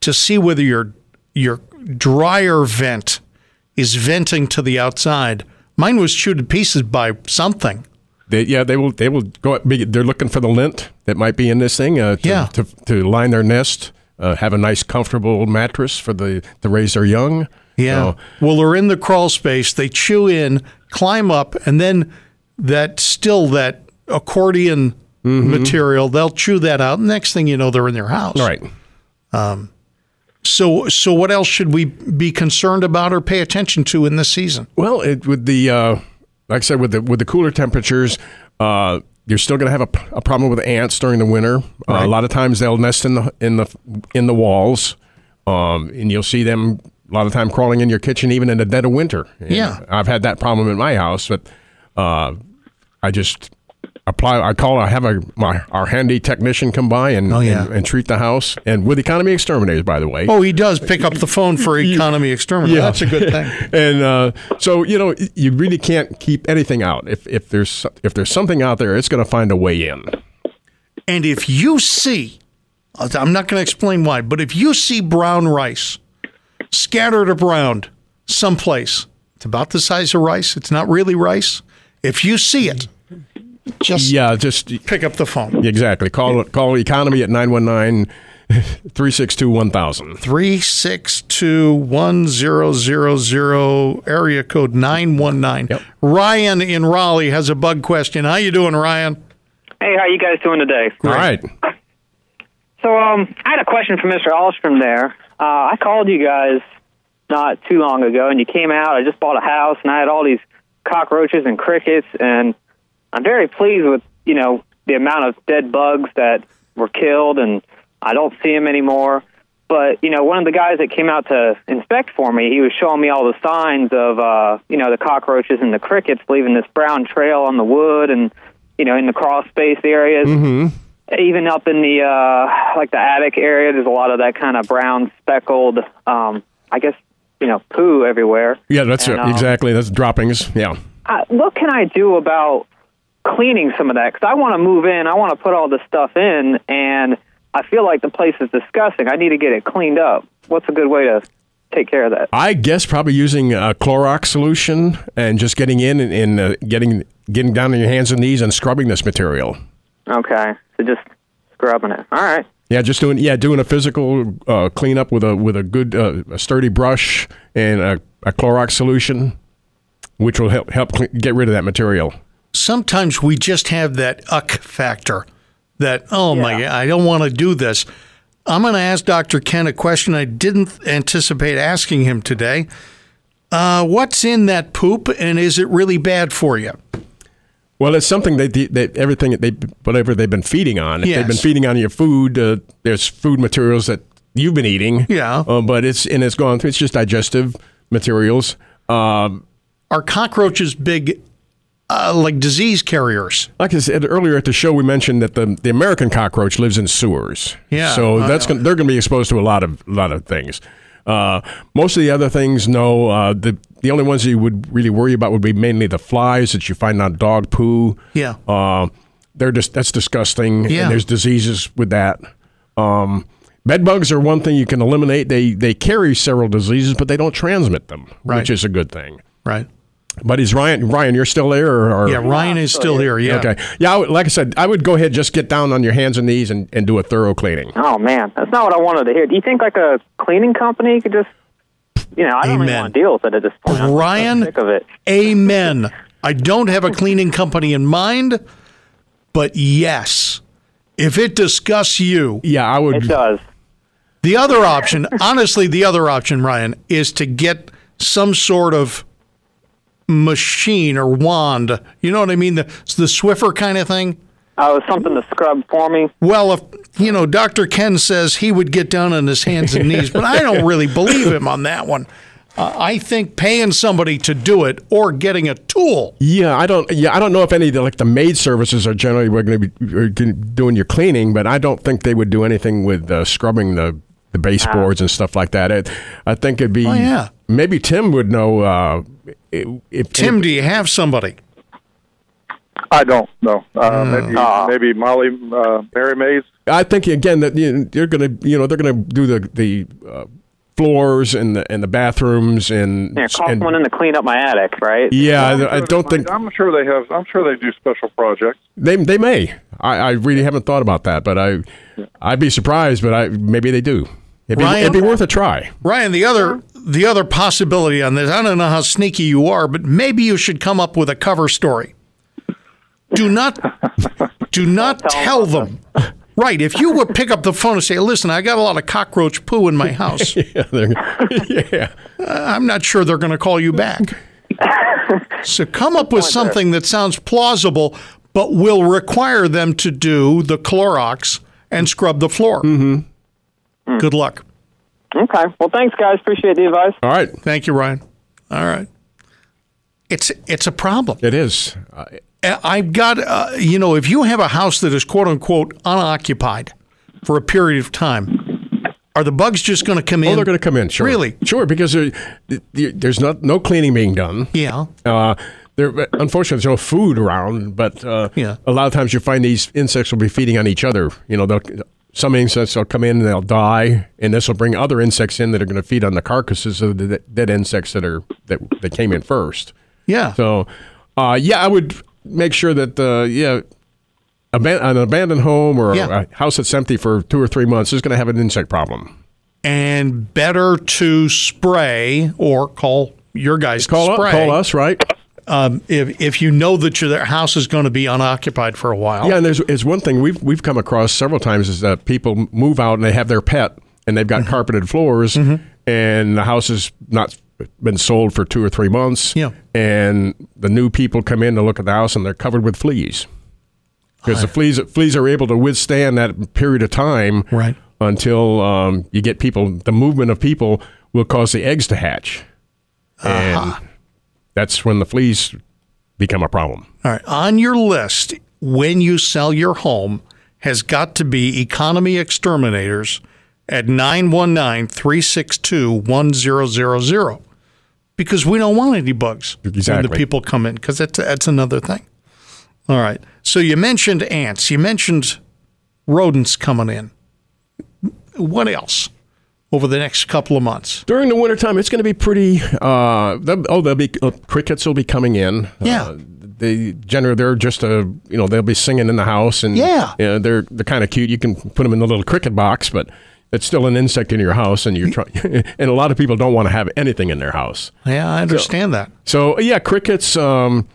[SPEAKER 2] to see whether your your dryer vent is venting to the outside. Mine was chewed to pieces by something.
[SPEAKER 6] They, yeah, they will. They will go. They're looking for the lint that might be in this thing. Uh, to,
[SPEAKER 2] Yeah.
[SPEAKER 6] to, to line their nest, uh, have a nice, comfortable mattress for the to raise their young.
[SPEAKER 2] Yeah.
[SPEAKER 6] So,
[SPEAKER 2] well, they're in the crawl space. They chew in, climb up, and then that still that accordion material. They'll chew that out. Next thing you know, they're in their house.
[SPEAKER 6] right.
[SPEAKER 2] So, so what else should we be concerned about or pay attention to in this season?
[SPEAKER 6] Well, it, with the uh, like I said, with the with the cooler temperatures, uh, you're still going to have a, a, problem with ants during the winter. Uh, a lot of times they'll nest in the in the in the walls, um, and you'll see them a lot of time crawling in your kitchen, even in the dead of winter. And
[SPEAKER 2] Yeah.
[SPEAKER 6] I've had that problem in my house, but uh, I just apply. I call. I have a my our handy technician come by and,
[SPEAKER 2] Oh, yeah.
[SPEAKER 6] and and treat the house, and with economy exterminators, by the way.
[SPEAKER 2] Oh, he does pick up the phone for (laughs) economy exterminator. That's a good thing. (laughs)
[SPEAKER 6] and uh, so you know you really can't keep anything out. If if there's if there's something out there, it's going to find a way in.
[SPEAKER 2] And if you see, I'm not going to explain why, but if you see brown rice scattered around someplace, it's about the size of rice. It's not really rice. If you see it, just
[SPEAKER 6] Yeah, just
[SPEAKER 2] pick up the phone.
[SPEAKER 6] exactly. Call call economy at 919-362-1000.
[SPEAKER 2] 362 1000 area code 919.
[SPEAKER 6] Yep.
[SPEAKER 2] Ryan in Raleigh has a bug question. How you doing, Ryan?
[SPEAKER 8] Hey, how you guys doing today?
[SPEAKER 6] All right.
[SPEAKER 8] So, um, I had a question for Mr. Alstrom there. Uh, I called you guys not too long ago, and you came out. I just bought a house, and I had all these cockroaches and crickets, and I'm very pleased with you know the amount of dead bugs that were killed, and I don't see them anymore. But you know, one of the guys that came out to inspect for me, he was showing me all the signs of uh, you know the cockroaches and the crickets leaving this brown trail on the wood, and you know in the crawl space areas even up in the uh like the attic area there's a lot of that kind of brown speckled um i guess you know poo everywhere
[SPEAKER 6] Yeah, that's
[SPEAKER 8] And,
[SPEAKER 6] it.
[SPEAKER 8] um,
[SPEAKER 6] exactly. That's droppings. Yeah.
[SPEAKER 8] uh, what can i do about cleaning some of that because i want to move in i want to put all this stuff in and i feel like the place is disgusting. I need to get it cleaned up. What's a good way to take care of that?
[SPEAKER 6] I guess probably using a Clorox solution and just getting in and, and uh, getting getting down on your hands and knees and scrubbing this material.
[SPEAKER 8] okay so just scrubbing it. All right.
[SPEAKER 6] Yeah, just doing yeah, doing a physical uh, cleanup with a with a good uh, a sturdy brush and a, a Clorox solution, which will help help cle get rid of that material.
[SPEAKER 2] Sometimes we just have that uck factor that oh my i don't want to do this i'm going to ask dr ken a question i didn't anticipate asking him today uh, what's in that poop and is it really bad for you
[SPEAKER 6] Well, it's something that they, that everything that they whatever they've been feeding on. If they've been feeding on your food, uh, there's food materials that you've been eating.
[SPEAKER 2] Yeah.
[SPEAKER 6] uh, but it's and it's gone through. It's just digestive materials. Um,
[SPEAKER 2] are cockroaches big uh, like disease carriers
[SPEAKER 6] like I said earlier at the show, we mentioned that the, the American cockroach lives in sewers.
[SPEAKER 2] Yeah,
[SPEAKER 6] So
[SPEAKER 2] I
[SPEAKER 6] that's gonna, they're going to be exposed to a lot of lot of things. Uh, most of the other things, no. Uh, the the only ones you would really worry about would be mainly the flies that you find on dog poo.
[SPEAKER 2] Yeah.
[SPEAKER 6] Uh, they're just that's disgusting.
[SPEAKER 2] Yeah.
[SPEAKER 6] And there's diseases with that. Um, bed bugs are one thing you can eliminate. They they carry several diseases, but they don't transmit them,
[SPEAKER 2] Right.
[SPEAKER 6] which is a good thing.
[SPEAKER 2] Right.
[SPEAKER 6] But is Ryan Ryan? You're still there, or, or
[SPEAKER 2] Yeah, Ryan is still here. Yeah.
[SPEAKER 6] Okay. Yeah, I would- like I said, I would go ahead, just get down on your hands and knees and, and do a thorough cleaning.
[SPEAKER 8] Oh man, that's not what I wanted to hear. Do you think like a cleaning company could just, you know, I don't really want to deal with it at this point. I'm sick of it.
[SPEAKER 2] Amen. I don't have a cleaning company in mind, but yes, if it disgusts you,
[SPEAKER 6] Yeah, I would.
[SPEAKER 8] It does.
[SPEAKER 2] the other option, honestly, the other option, Ryan, is to get some sort of machine or wand. You know what I mean? The, the Swiffer kind of thing.
[SPEAKER 8] Oh, something to scrub for me.
[SPEAKER 2] Well, if you know, Dr. Ken says he would get down on his hands and knees, but I don't really believe him on that one. Uh, I think paying somebody to do it or getting a tool.
[SPEAKER 6] Yeah, I don't. Yeah, I don't know if any of the like the maid services are generally going to be are gonna- doing your cleaning, but I don't think they would do anything with uh, scrubbing the the baseboards and stuff like that. It, I think it'd be.
[SPEAKER 2] Oh, yeah.
[SPEAKER 6] Maybe Tim would know. Uh, if, if
[SPEAKER 2] Tim, do you have somebody?
[SPEAKER 3] I don't know. Uh,
[SPEAKER 2] Hmm.
[SPEAKER 3] maybe maybe Molly uh, Merry Maids.
[SPEAKER 6] I think again that you know, they're going to you know they're going to do the the uh, floors and the and the bathrooms and
[SPEAKER 8] Yeah, call
[SPEAKER 6] and-
[SPEAKER 8] someone in to clean up my attic, right?
[SPEAKER 6] yeah.
[SPEAKER 3] I'm
[SPEAKER 6] I, I don't think
[SPEAKER 3] I'm sure they have. I'm sure they do special projects.
[SPEAKER 6] they they may. I, I really haven't thought about that, but I I'd be surprised, but I maybe they do. It'd be,
[SPEAKER 2] Ryan?
[SPEAKER 6] it'd be worth a try.
[SPEAKER 2] Ryan, the other the other possibility on this, I don't know how sneaky you are, but maybe you should come up with a cover story. Do not do not tell them. Right. If you would pick up the phone and say, listen, I got a lot of cockroach poo in my house, (laughs)
[SPEAKER 6] Yeah, they're- yeah.
[SPEAKER 2] I'm not sure they're going to call you back. (laughs) So come up with something that sounds plausible, but will require them to do the Clorox and scrub the floor. Mm-hmm. Good luck.
[SPEAKER 8] Okay. Well, thanks, guys. Appreciate the advice.
[SPEAKER 6] All right,
[SPEAKER 2] Thank you, Ryan. All right. It's it's a problem.
[SPEAKER 6] it is. Uh,
[SPEAKER 2] I've got, uh, you know, if you have a house that is quote unquote unoccupied for a period of time, are the bugs just going to come in?
[SPEAKER 6] oh, they're going to come in. Sure,
[SPEAKER 2] Really?
[SPEAKER 6] Sure, because there, there- there's not no cleaning being done.
[SPEAKER 2] Yeah.
[SPEAKER 6] Uh, there, unfortunately, there's no food around, but uh,
[SPEAKER 2] Yeah.
[SPEAKER 6] a lot of times you find these insects will be feeding on each other. You know, they'll, some insects will come in and they'll die, and this will bring other insects in that are going to feed on the carcasses of the dead insects that are that, that came in first.
[SPEAKER 2] Yeah.
[SPEAKER 6] So, uh, yeah, I would make sure that uh, yeah, aban- an abandoned home or
[SPEAKER 2] Yeah.
[SPEAKER 6] a house that's empty for two or three months is going to have an insect problem.
[SPEAKER 2] and better to spray or call your guys
[SPEAKER 6] Call,
[SPEAKER 2] to
[SPEAKER 6] u-
[SPEAKER 2] spray.
[SPEAKER 6] call us, right?
[SPEAKER 2] Um, if if you know that your house is going to be unoccupied for a while.
[SPEAKER 6] Yeah, and there's is one thing we've we've come across several times is that people move out and they have their pet and they've got
[SPEAKER 2] Mm-hmm.
[SPEAKER 6] carpeted floors and the house has not been sold for two or three months.
[SPEAKER 2] Yeah.
[SPEAKER 6] and the new people come in to look at the house and they're covered with fleas because the fleas fleas are able to withstand that period of time.
[SPEAKER 2] Right.
[SPEAKER 6] Until um, you get people, the movement of people will cause the eggs to hatch, Uh and that's when the fleas become a problem.
[SPEAKER 2] All right. On your list, when you sell your home, has got to be Economy Exterminators at 919 362 1000 because we don't want any bugs when the people come in because that's, that's another thing. All right. So you mentioned ants, you mentioned rodents coming in. What else over the next couple of months?
[SPEAKER 6] During the wintertime, it's going to be pretty. Uh, oh, there'll be uh, crickets will be coming in.
[SPEAKER 2] Yeah.
[SPEAKER 6] Uh, they generally they're just a you know they'll be singing in the house and
[SPEAKER 2] Yeah.
[SPEAKER 6] you know, they're they're kind of cute. You can put them in the little cricket box, but it's still an insect in your house, and you're trying. (laughs) and a lot of people don't want to have anything in their house.
[SPEAKER 2] Yeah, I understand that.
[SPEAKER 6] So yeah, crickets, um,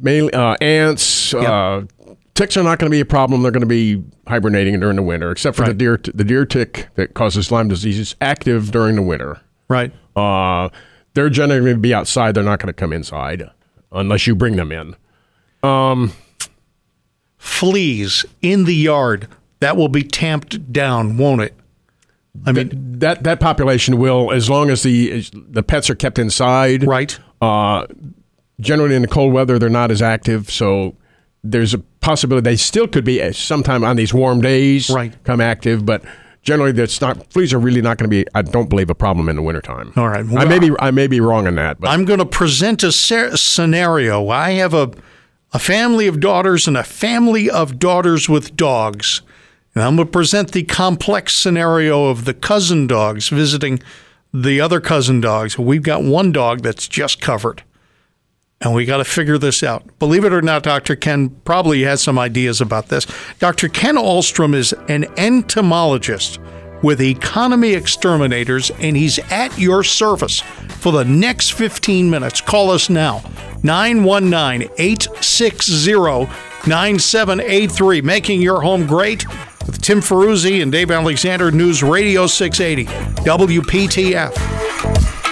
[SPEAKER 6] mainly uh, ants. Uh, ticks are not going to be a problem. They're going to be hibernating during the winter, except for the
[SPEAKER 2] Right.
[SPEAKER 6] deer the deer tick that causes Lyme disease is active during the winter.
[SPEAKER 2] Right.
[SPEAKER 6] Uh, they're generally going to be outside. They're not going to come inside unless you bring them in.
[SPEAKER 2] Fleas in the yard, that will be tamped down, won't it? I mean,
[SPEAKER 6] That that population will, as long as the as the pets are kept inside.
[SPEAKER 2] right?
[SPEAKER 6] Uh, generally, in the cold weather, they're not as active, so there's a possibility they still could be uh, sometime on these warm days
[SPEAKER 2] Right.
[SPEAKER 6] come active, but generally, that's not fleas are really not going to be. I don't believe a problem in the wintertime.
[SPEAKER 2] All right.
[SPEAKER 6] I may be I may be wrong on that, but
[SPEAKER 2] I'm going to present a ser- scenario. I have a a family of daughters and a family of daughters with dogs. And I'm going to present the complex scenario of the cousin dogs visiting the other cousin dogs. We've got one dog that's just covered. And we got to figure this out. Believe it or not, Dr. Ken probably has some ideas about this. Dr. Ken Alstrom is an entomologist with Economy Exterminators, and he's at your service for the next 15 minutes. Call us now, 919 860 9783. Making your home great with Tim Ferruzzi and Dave Alexander, News Radio 680, WPTF.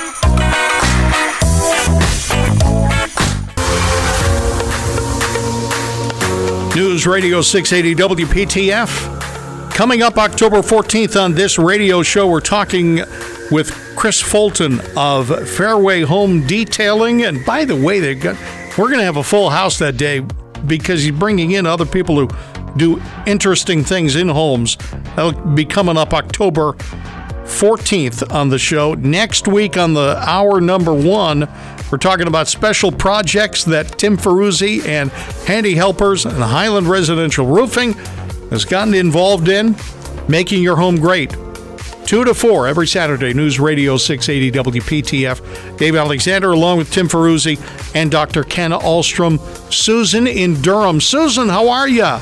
[SPEAKER 2] News Radio 680 WPTF. Coming up October 14th on this radio show, we're talking with Chris Fulton of Fairway Home Detailing. And by the way, they got we're going to have a full house that day because he's bringing in other people who do interesting things in homes. That'll be coming up October 14th on the show. Next week on the hour number one, we're talking about special projects that Tim Ferruzzi and Handy Helpers and Highland Residential Roofing has gotten involved in, making your home great. 2 to 4 every Saturday, News Radio 680 WPTF. Dave Alexander along with Tim Ferruzzi and Dr. Ken Alstrom. Susan in Durham. Susan, how are you?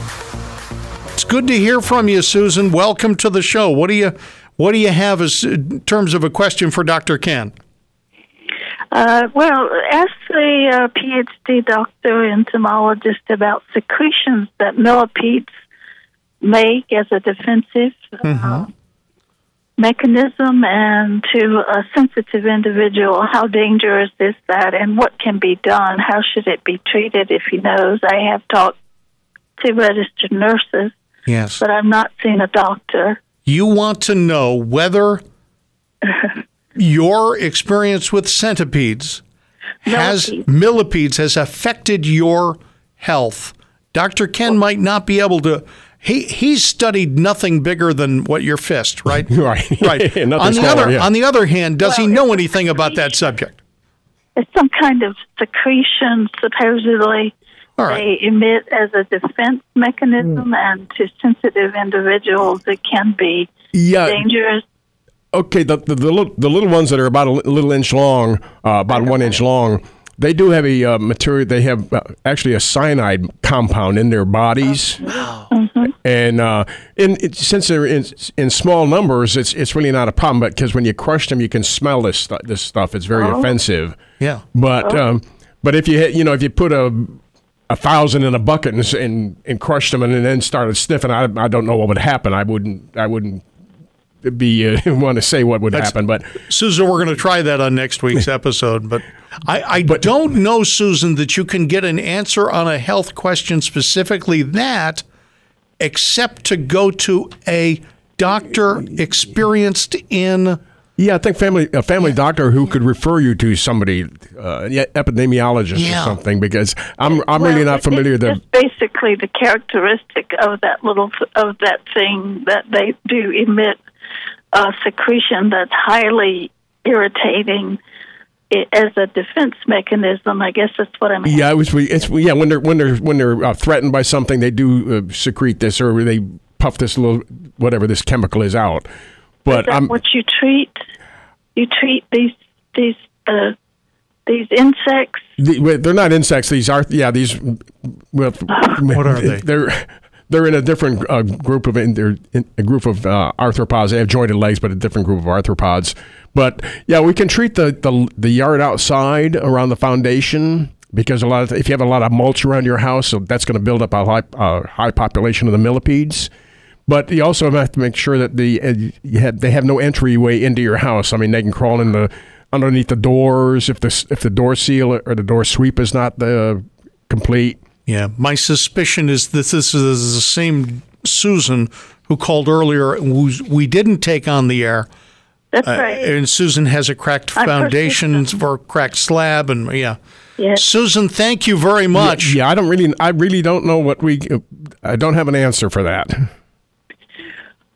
[SPEAKER 2] It's good to hear from you, Susan. Welcome to the show. What do you what do you have as in terms of a question for Dr. Ken?
[SPEAKER 9] Uh, well, ask the uh, PhD doctor entomologist about secretions that millipedes make as a defensive uh, mechanism, and to a sensitive individual, how dangerous is that, and what can be done? How should it be treated if he knows? I have talked to registered nurses,
[SPEAKER 2] Yes.
[SPEAKER 9] but I've not seen a doctor.
[SPEAKER 2] You want to know whether (laughs) your experience with centipedes has
[SPEAKER 9] Millipedes.
[SPEAKER 2] millipedes has affected your health. Dr. Ken might not be able to he he's studied nothing bigger than what your fist, right? (laughs)
[SPEAKER 6] Right. (laughs)
[SPEAKER 2] Right. (laughs) On the
[SPEAKER 6] smaller,
[SPEAKER 2] other
[SPEAKER 6] yeah.
[SPEAKER 2] on the other hand, does he know anything about that subject?
[SPEAKER 9] It's some kind of secretion, supposedly.
[SPEAKER 2] All right.
[SPEAKER 9] They emit as a defense mechanism, hmm. and to sensitive individuals, it can be
[SPEAKER 6] yeah.
[SPEAKER 9] dangerous.
[SPEAKER 6] Okay, the the, the, little, the little ones that are about a little inch long, uh, about one inch long, they do have a uh, material. They have uh, actually a cyanide compound in their bodies, (gasps) and uh, in it, since they're in, in small numbers, it's it's really not a problem. But because when you crush them, you can smell this stu- this stuff. It's very offensive.
[SPEAKER 2] Yeah.
[SPEAKER 6] But um, but if you hit, you know if you put a a thousand in a bucket and and, and crushed them and then started sniffing, I, I don't know what would happen. I wouldn't I wouldn't be uh, (laughs) want to say what would
[SPEAKER 2] That's-
[SPEAKER 6] happen, but
[SPEAKER 2] Susan, we're going to try that on next week's (laughs) episode. But I, I don't know, Susan, that you can get an answer on a health question specifically that, except to go to a doctor experienced in.
[SPEAKER 6] yeah, I think family a family doctor who could refer you to somebody, uh, yeah, epidemiologist
[SPEAKER 2] Yeah.
[SPEAKER 6] or something, because I'm I'm really not familiar.
[SPEAKER 9] It's
[SPEAKER 6] That
[SPEAKER 9] just basically the characteristic of that little of that thing that they do emit a secretion that's highly irritating as a defense mechanism. I guess that's what I'm.
[SPEAKER 6] yeah, it was it's yeah when they're when they're when they're uh, threatened by something, they do uh, secrete this or they puff this little whatever this chemical is out. But
[SPEAKER 9] Is what you treat? You treat these these uh, these insects.
[SPEAKER 6] The, they're not insects. These are yeah. These well,
[SPEAKER 2] What are they? (laughs)
[SPEAKER 6] They're they're in a different uh, group of in, they're in a group of uh, arthropods. They have jointed legs, but a different group of arthropods. But yeah, we can treat the the, the yard outside around the foundation because a lot of if you have a lot of mulch around your house, so that's going to build up a high uh, high population of the millipedes. But you also have to make sure that the uh, have, they have no entryway into your house. I mean, they can crawl in the underneath the doors if the if the door seal or the door sweep is not the complete.
[SPEAKER 2] Yeah, my suspicion is that this is the same Susan who called earlier, who we didn't take on the air.
[SPEAKER 9] That's
[SPEAKER 2] Uh,
[SPEAKER 9] right.
[SPEAKER 2] and Susan has a cracked
[SPEAKER 9] I
[SPEAKER 2] foundation for a cracked slab, and yeah.
[SPEAKER 9] Yes.
[SPEAKER 2] Susan, thank you very much.
[SPEAKER 6] Yeah, I don't really, I really don't know what we. I don't have an answer for that.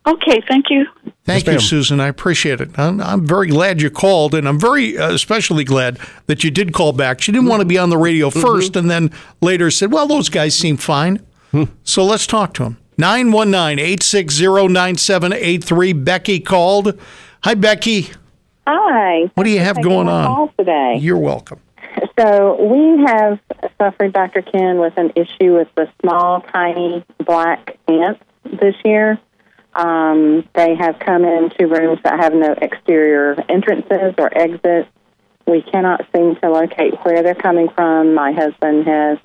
[SPEAKER 9] Okay, thank you.
[SPEAKER 2] Thank you. Susan. I appreciate it. I'm, I'm very glad you called, and I'm very uh, especially glad that you did call back. She didn't want to be on the radio 1st and then later said, well, those guys seem fine. So let's talk to them. 919 860 9783. Becky called. Hi, Becky.
[SPEAKER 10] Hi.
[SPEAKER 2] What do you have
[SPEAKER 10] Taking
[SPEAKER 2] going
[SPEAKER 10] my
[SPEAKER 2] on?
[SPEAKER 10] Call today.
[SPEAKER 2] You're welcome.
[SPEAKER 10] So we have suffered, Dr. Ken, with an issue with the small, tiny black ants this year. Um, they have come into rooms that have no exterior entrances or exits. We cannot seem to locate where they're coming from. My husband has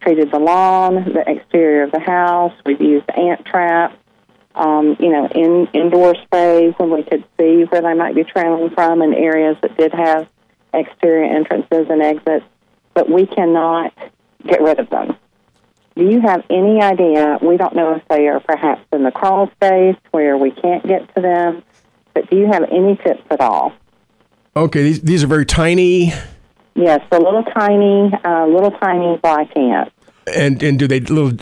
[SPEAKER 10] treated the lawn, the exterior of the house. We've used ant traps, um, you know, in indoor spray when we could see where they might be traveling from in areas that did have exterior entrances and exits, but we cannot get rid of them. Do you have any idea? We don't know if they are perhaps in the crawl space where we can't get to them, but do you have any tips at all?
[SPEAKER 6] Okay, these, these are very tiny.
[SPEAKER 10] Yes, the little tiny, uh, little tiny black ants.
[SPEAKER 6] And and do they little?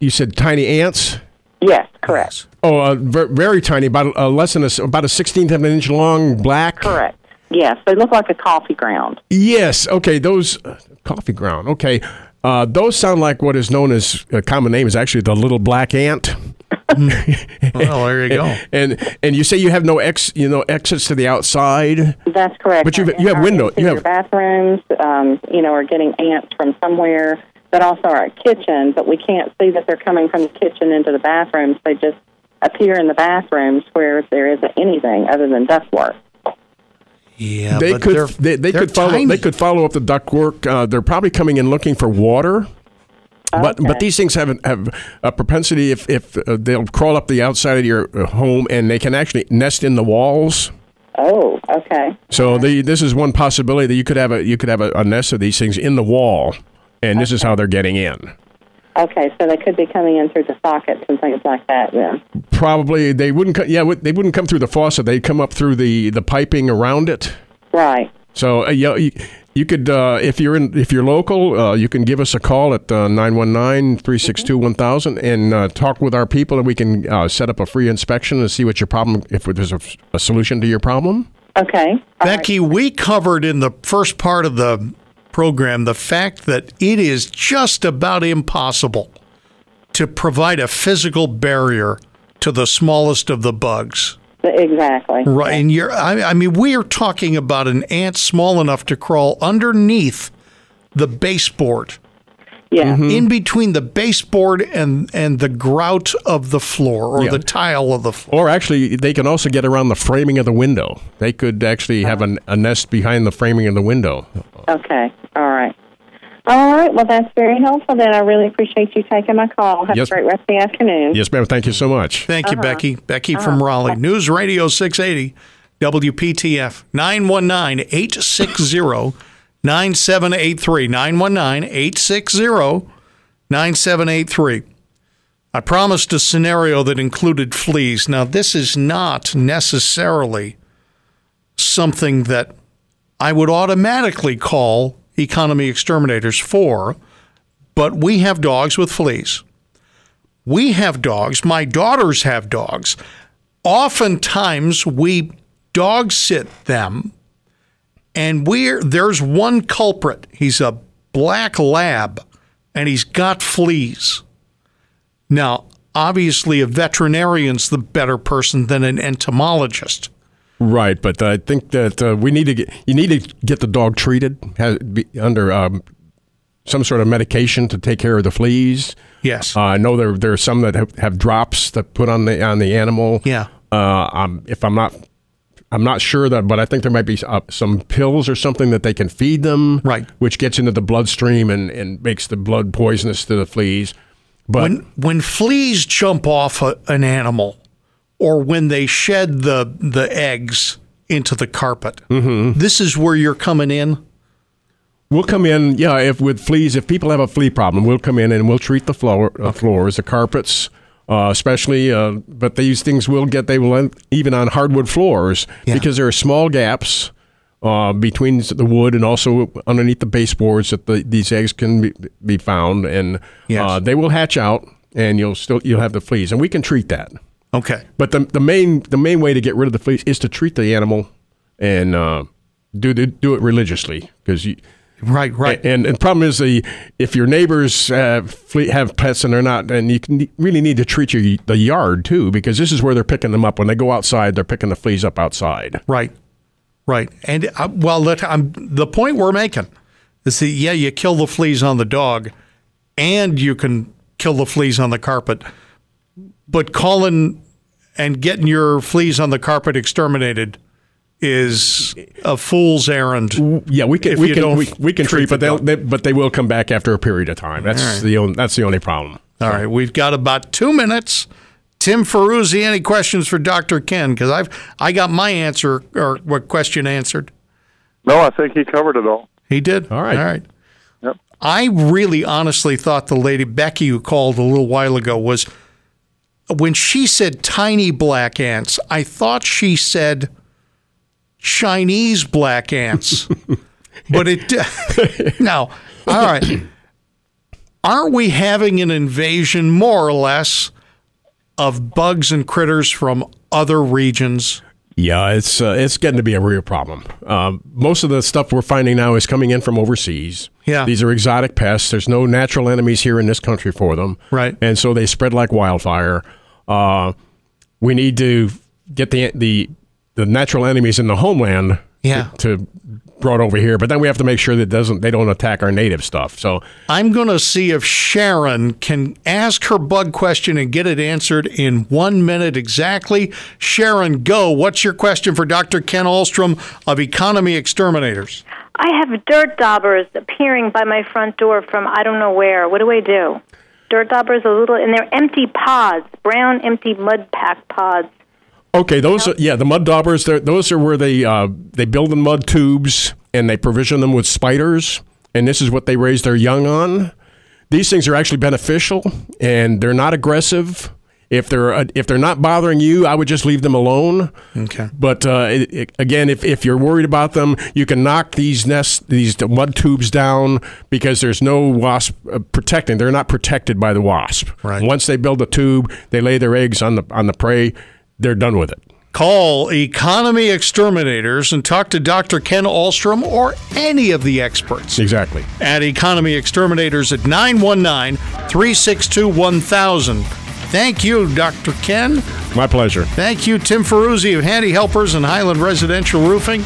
[SPEAKER 6] You said tiny ants.
[SPEAKER 10] Yes, correct.
[SPEAKER 6] Oh, uh, ver- very tiny, about uh, less than a, s- about a sixteenth of an inch long, black.
[SPEAKER 10] Correct. Yes, they look like a coffee ground.
[SPEAKER 6] Yes. Okay. Those uh, coffee ground. Okay. Uh, those sound like what is known as a common name is actually the little black ant. (laughs)
[SPEAKER 2] Well, there you go. (laughs)
[SPEAKER 6] And and you say you have no ex you know exits to the outside.
[SPEAKER 10] That's correct.
[SPEAKER 6] But you've-
[SPEAKER 10] In
[SPEAKER 6] you have
[SPEAKER 10] our
[SPEAKER 6] window- you have-
[SPEAKER 10] bathrooms. Um, you know, are getting ants from somewhere, but also our kitchen. But we can't see that they're coming from the kitchen into the bathrooms. They just appear in the bathrooms where there isn't anything other than ductwork.
[SPEAKER 2] Yeah,
[SPEAKER 6] they
[SPEAKER 2] but
[SPEAKER 6] could
[SPEAKER 2] they're-
[SPEAKER 6] they, they
[SPEAKER 2] they're
[SPEAKER 6] could follow
[SPEAKER 2] tiny.
[SPEAKER 6] they could follow up the ductwork. Uh, they're probably coming in looking for water. But but these things have have a propensity if if uh, they'll crawl up the outside of your uh, home and they can actually nest in the walls.
[SPEAKER 10] Oh, okay.
[SPEAKER 6] So the this is one possibility that you could have a you could have a, a nest of these things in the wall, and this is how they're getting in.
[SPEAKER 10] Okay, so they could be coming in through the sockets and things like that. Then.
[SPEAKER 6] Probably they wouldn't. Co- yeah, they wouldn't come through the faucet. They'd come up through the the piping around it.
[SPEAKER 10] Right.
[SPEAKER 6] So uh, you, you, you could uh, if you're in if you're local, uh, you can give us a call at uh, 919-362-1000 and uh, talk with our people, and we can uh, set up a free inspection and see what your problem if there's a, a solution to your problem.
[SPEAKER 10] Okay. All right.
[SPEAKER 2] Becky, we covered in the first part of the program the fact that it is just about impossible to provide a physical barrier to the smallest of the bugs.
[SPEAKER 10] Exactly.
[SPEAKER 2] Right, and you're, I, I mean, we are talking about an ant small enough to crawl underneath the baseboard,
[SPEAKER 10] Yeah. Mm-hmm.
[SPEAKER 2] in between the baseboard and and the grout of the floor or
[SPEAKER 6] Yeah.
[SPEAKER 2] the tile of the floor.
[SPEAKER 6] Or actually, they can also get around the framing of the window. They could actually have an, a nest behind the framing of the window.
[SPEAKER 10] Okay. All right. All right. Well, that's very helpful. Then I really appreciate you taking my call. Have
[SPEAKER 6] Yes.
[SPEAKER 10] a great rest of the afternoon.
[SPEAKER 6] Yes, ma'am. Thank you so much.
[SPEAKER 2] Thank you, uh-huh. Becky. Becky uh-huh. from Raleigh. News Radio 680, WPTF, 919 860 9783. 919 860 9783. I promised a scenario that included fleas. Now, this is not necessarily something that I would automatically call economy exterminators for, but we have dogs with fleas we have dogs. My daughters have dogs. Oftentimes, we dog sit them, and we're there's one culprit. He's a black lab, and he's got fleas. Now, obviously, a veterinarian's the better person than an entomologist.
[SPEAKER 6] Right, but I think that uh, we need to get you need to get the dog treated has, be, under um, some sort of medication to take care of the fleas.
[SPEAKER 2] Yes.
[SPEAKER 6] Uh, I know there there are some that have, have drops that put on the on the animal.
[SPEAKER 2] Yeah.
[SPEAKER 6] Uh, um, if I'm not, I'm not sure that, but I think there might be uh, some pills or something that they can feed them.
[SPEAKER 2] Right.
[SPEAKER 6] Which gets into the bloodstream and, and makes the blood poisonous to the fleas. But
[SPEAKER 2] when when fleas jump off a, an animal, or when they shed the the eggs into the carpet, this is where you're coming in.
[SPEAKER 6] We'll come in, yeah. If with fleas, if people have a flea problem, we'll come in and we'll treat the floor, uh, floors, the carpets, uh, especially. Uh, but these things will get they will end, even on hardwood floors
[SPEAKER 2] Yeah.
[SPEAKER 6] because there are small gaps uh, between the wood and also underneath the baseboards that the, these eggs can be, be found, and
[SPEAKER 2] Yes.
[SPEAKER 6] uh, they will hatch out, and you'll still you'll have the fleas, and we can treat that.
[SPEAKER 2] Okay.
[SPEAKER 6] But the the main the main way to get rid of the fleas is to treat the animal and uh, do do do it religiously because you.
[SPEAKER 2] Right, right.
[SPEAKER 6] And and the problem is the if your neighbors have have pets and they're not, and you can, really need to treat your the yard too because this is where they're picking them up when they go outside. They're picking the fleas up outside.
[SPEAKER 2] Right, right. And uh, well, let, I'm, the point we're making is that yeah, you kill the fleas on the dog, and you can kill the fleas on the carpet, but calling and getting your fleas on the carpet exterminated is a fool's errand.
[SPEAKER 6] Yeah, we can we can we, we can
[SPEAKER 2] treat
[SPEAKER 6] treat, but they'll they, but they will come back after a period of time. That's
[SPEAKER 2] All right.
[SPEAKER 6] the only, that's the only problem.
[SPEAKER 2] All right, we've got about two minutes. Tim Ferruzzi, any questions for Dr. Ken? Because I've I got my answer or what question answered.
[SPEAKER 3] No, I think he covered it all.
[SPEAKER 2] He did.
[SPEAKER 6] All right.
[SPEAKER 2] All right.
[SPEAKER 3] Yep.
[SPEAKER 2] I really honestly thought the lady Becky who called a little while ago was when she said tiny black ants, I thought she said Chinese black ants. (laughs) but it (laughs) now, all right. Aren't we having an invasion more or less of bugs and critters from other regions?
[SPEAKER 6] Yeah, it's uh, it's getting to be a real problem. Um, most of the stuff we're finding now is coming in from overseas.
[SPEAKER 2] Yeah.
[SPEAKER 6] these are exotic pests. There's no natural enemies here in this country for them.
[SPEAKER 2] Right.
[SPEAKER 6] and so they spread like wildfire. Uh, we need to get the the the natural enemies in the homeland.
[SPEAKER 2] Yeah.
[SPEAKER 6] To, to brought over here, but then we have to make sure that doesn't they don't attack our native stuff. So
[SPEAKER 2] I'm going to see if Sharon can ask her bug question and get it answered in one minute exactly. Sharon, go. What's your question for Dr. Ken Alstrom of Economy Exterminators?
[SPEAKER 11] I have dirt daubers appearing by my front door from I don't know where. What do I do? Dirt daubers a little, and they're empty pods, brown empty mud pack pods.
[SPEAKER 6] Okay, those are, yeah, the mud daubers. Those are where they uh, they build the mud tubes and they provision them with spiders, and this is what they raise their young on. These things are actually beneficial, and they're not aggressive. If they're uh, if they're not bothering you, I would just leave them alone.
[SPEAKER 2] Okay.
[SPEAKER 6] But uh, it, it- again, if, if you're worried about them, you can knock these nests, these mud tubes down because there's no wasp uh, protecting. They're not protected by the wasp.
[SPEAKER 2] Right.
[SPEAKER 6] Once they build a tube, they lay their eggs on the on the prey. They're done with it.
[SPEAKER 2] Call Economy Exterminators and talk to Dr. Ken Alstrom or any of the experts
[SPEAKER 6] Exactly.
[SPEAKER 2] at Economy Exterminators at 919 362 1000. Thank you, Dr. Ken.
[SPEAKER 6] My pleasure.
[SPEAKER 2] Thank you, Tim Ferruzzi of Handy Helpers and Highland Residential Roofing.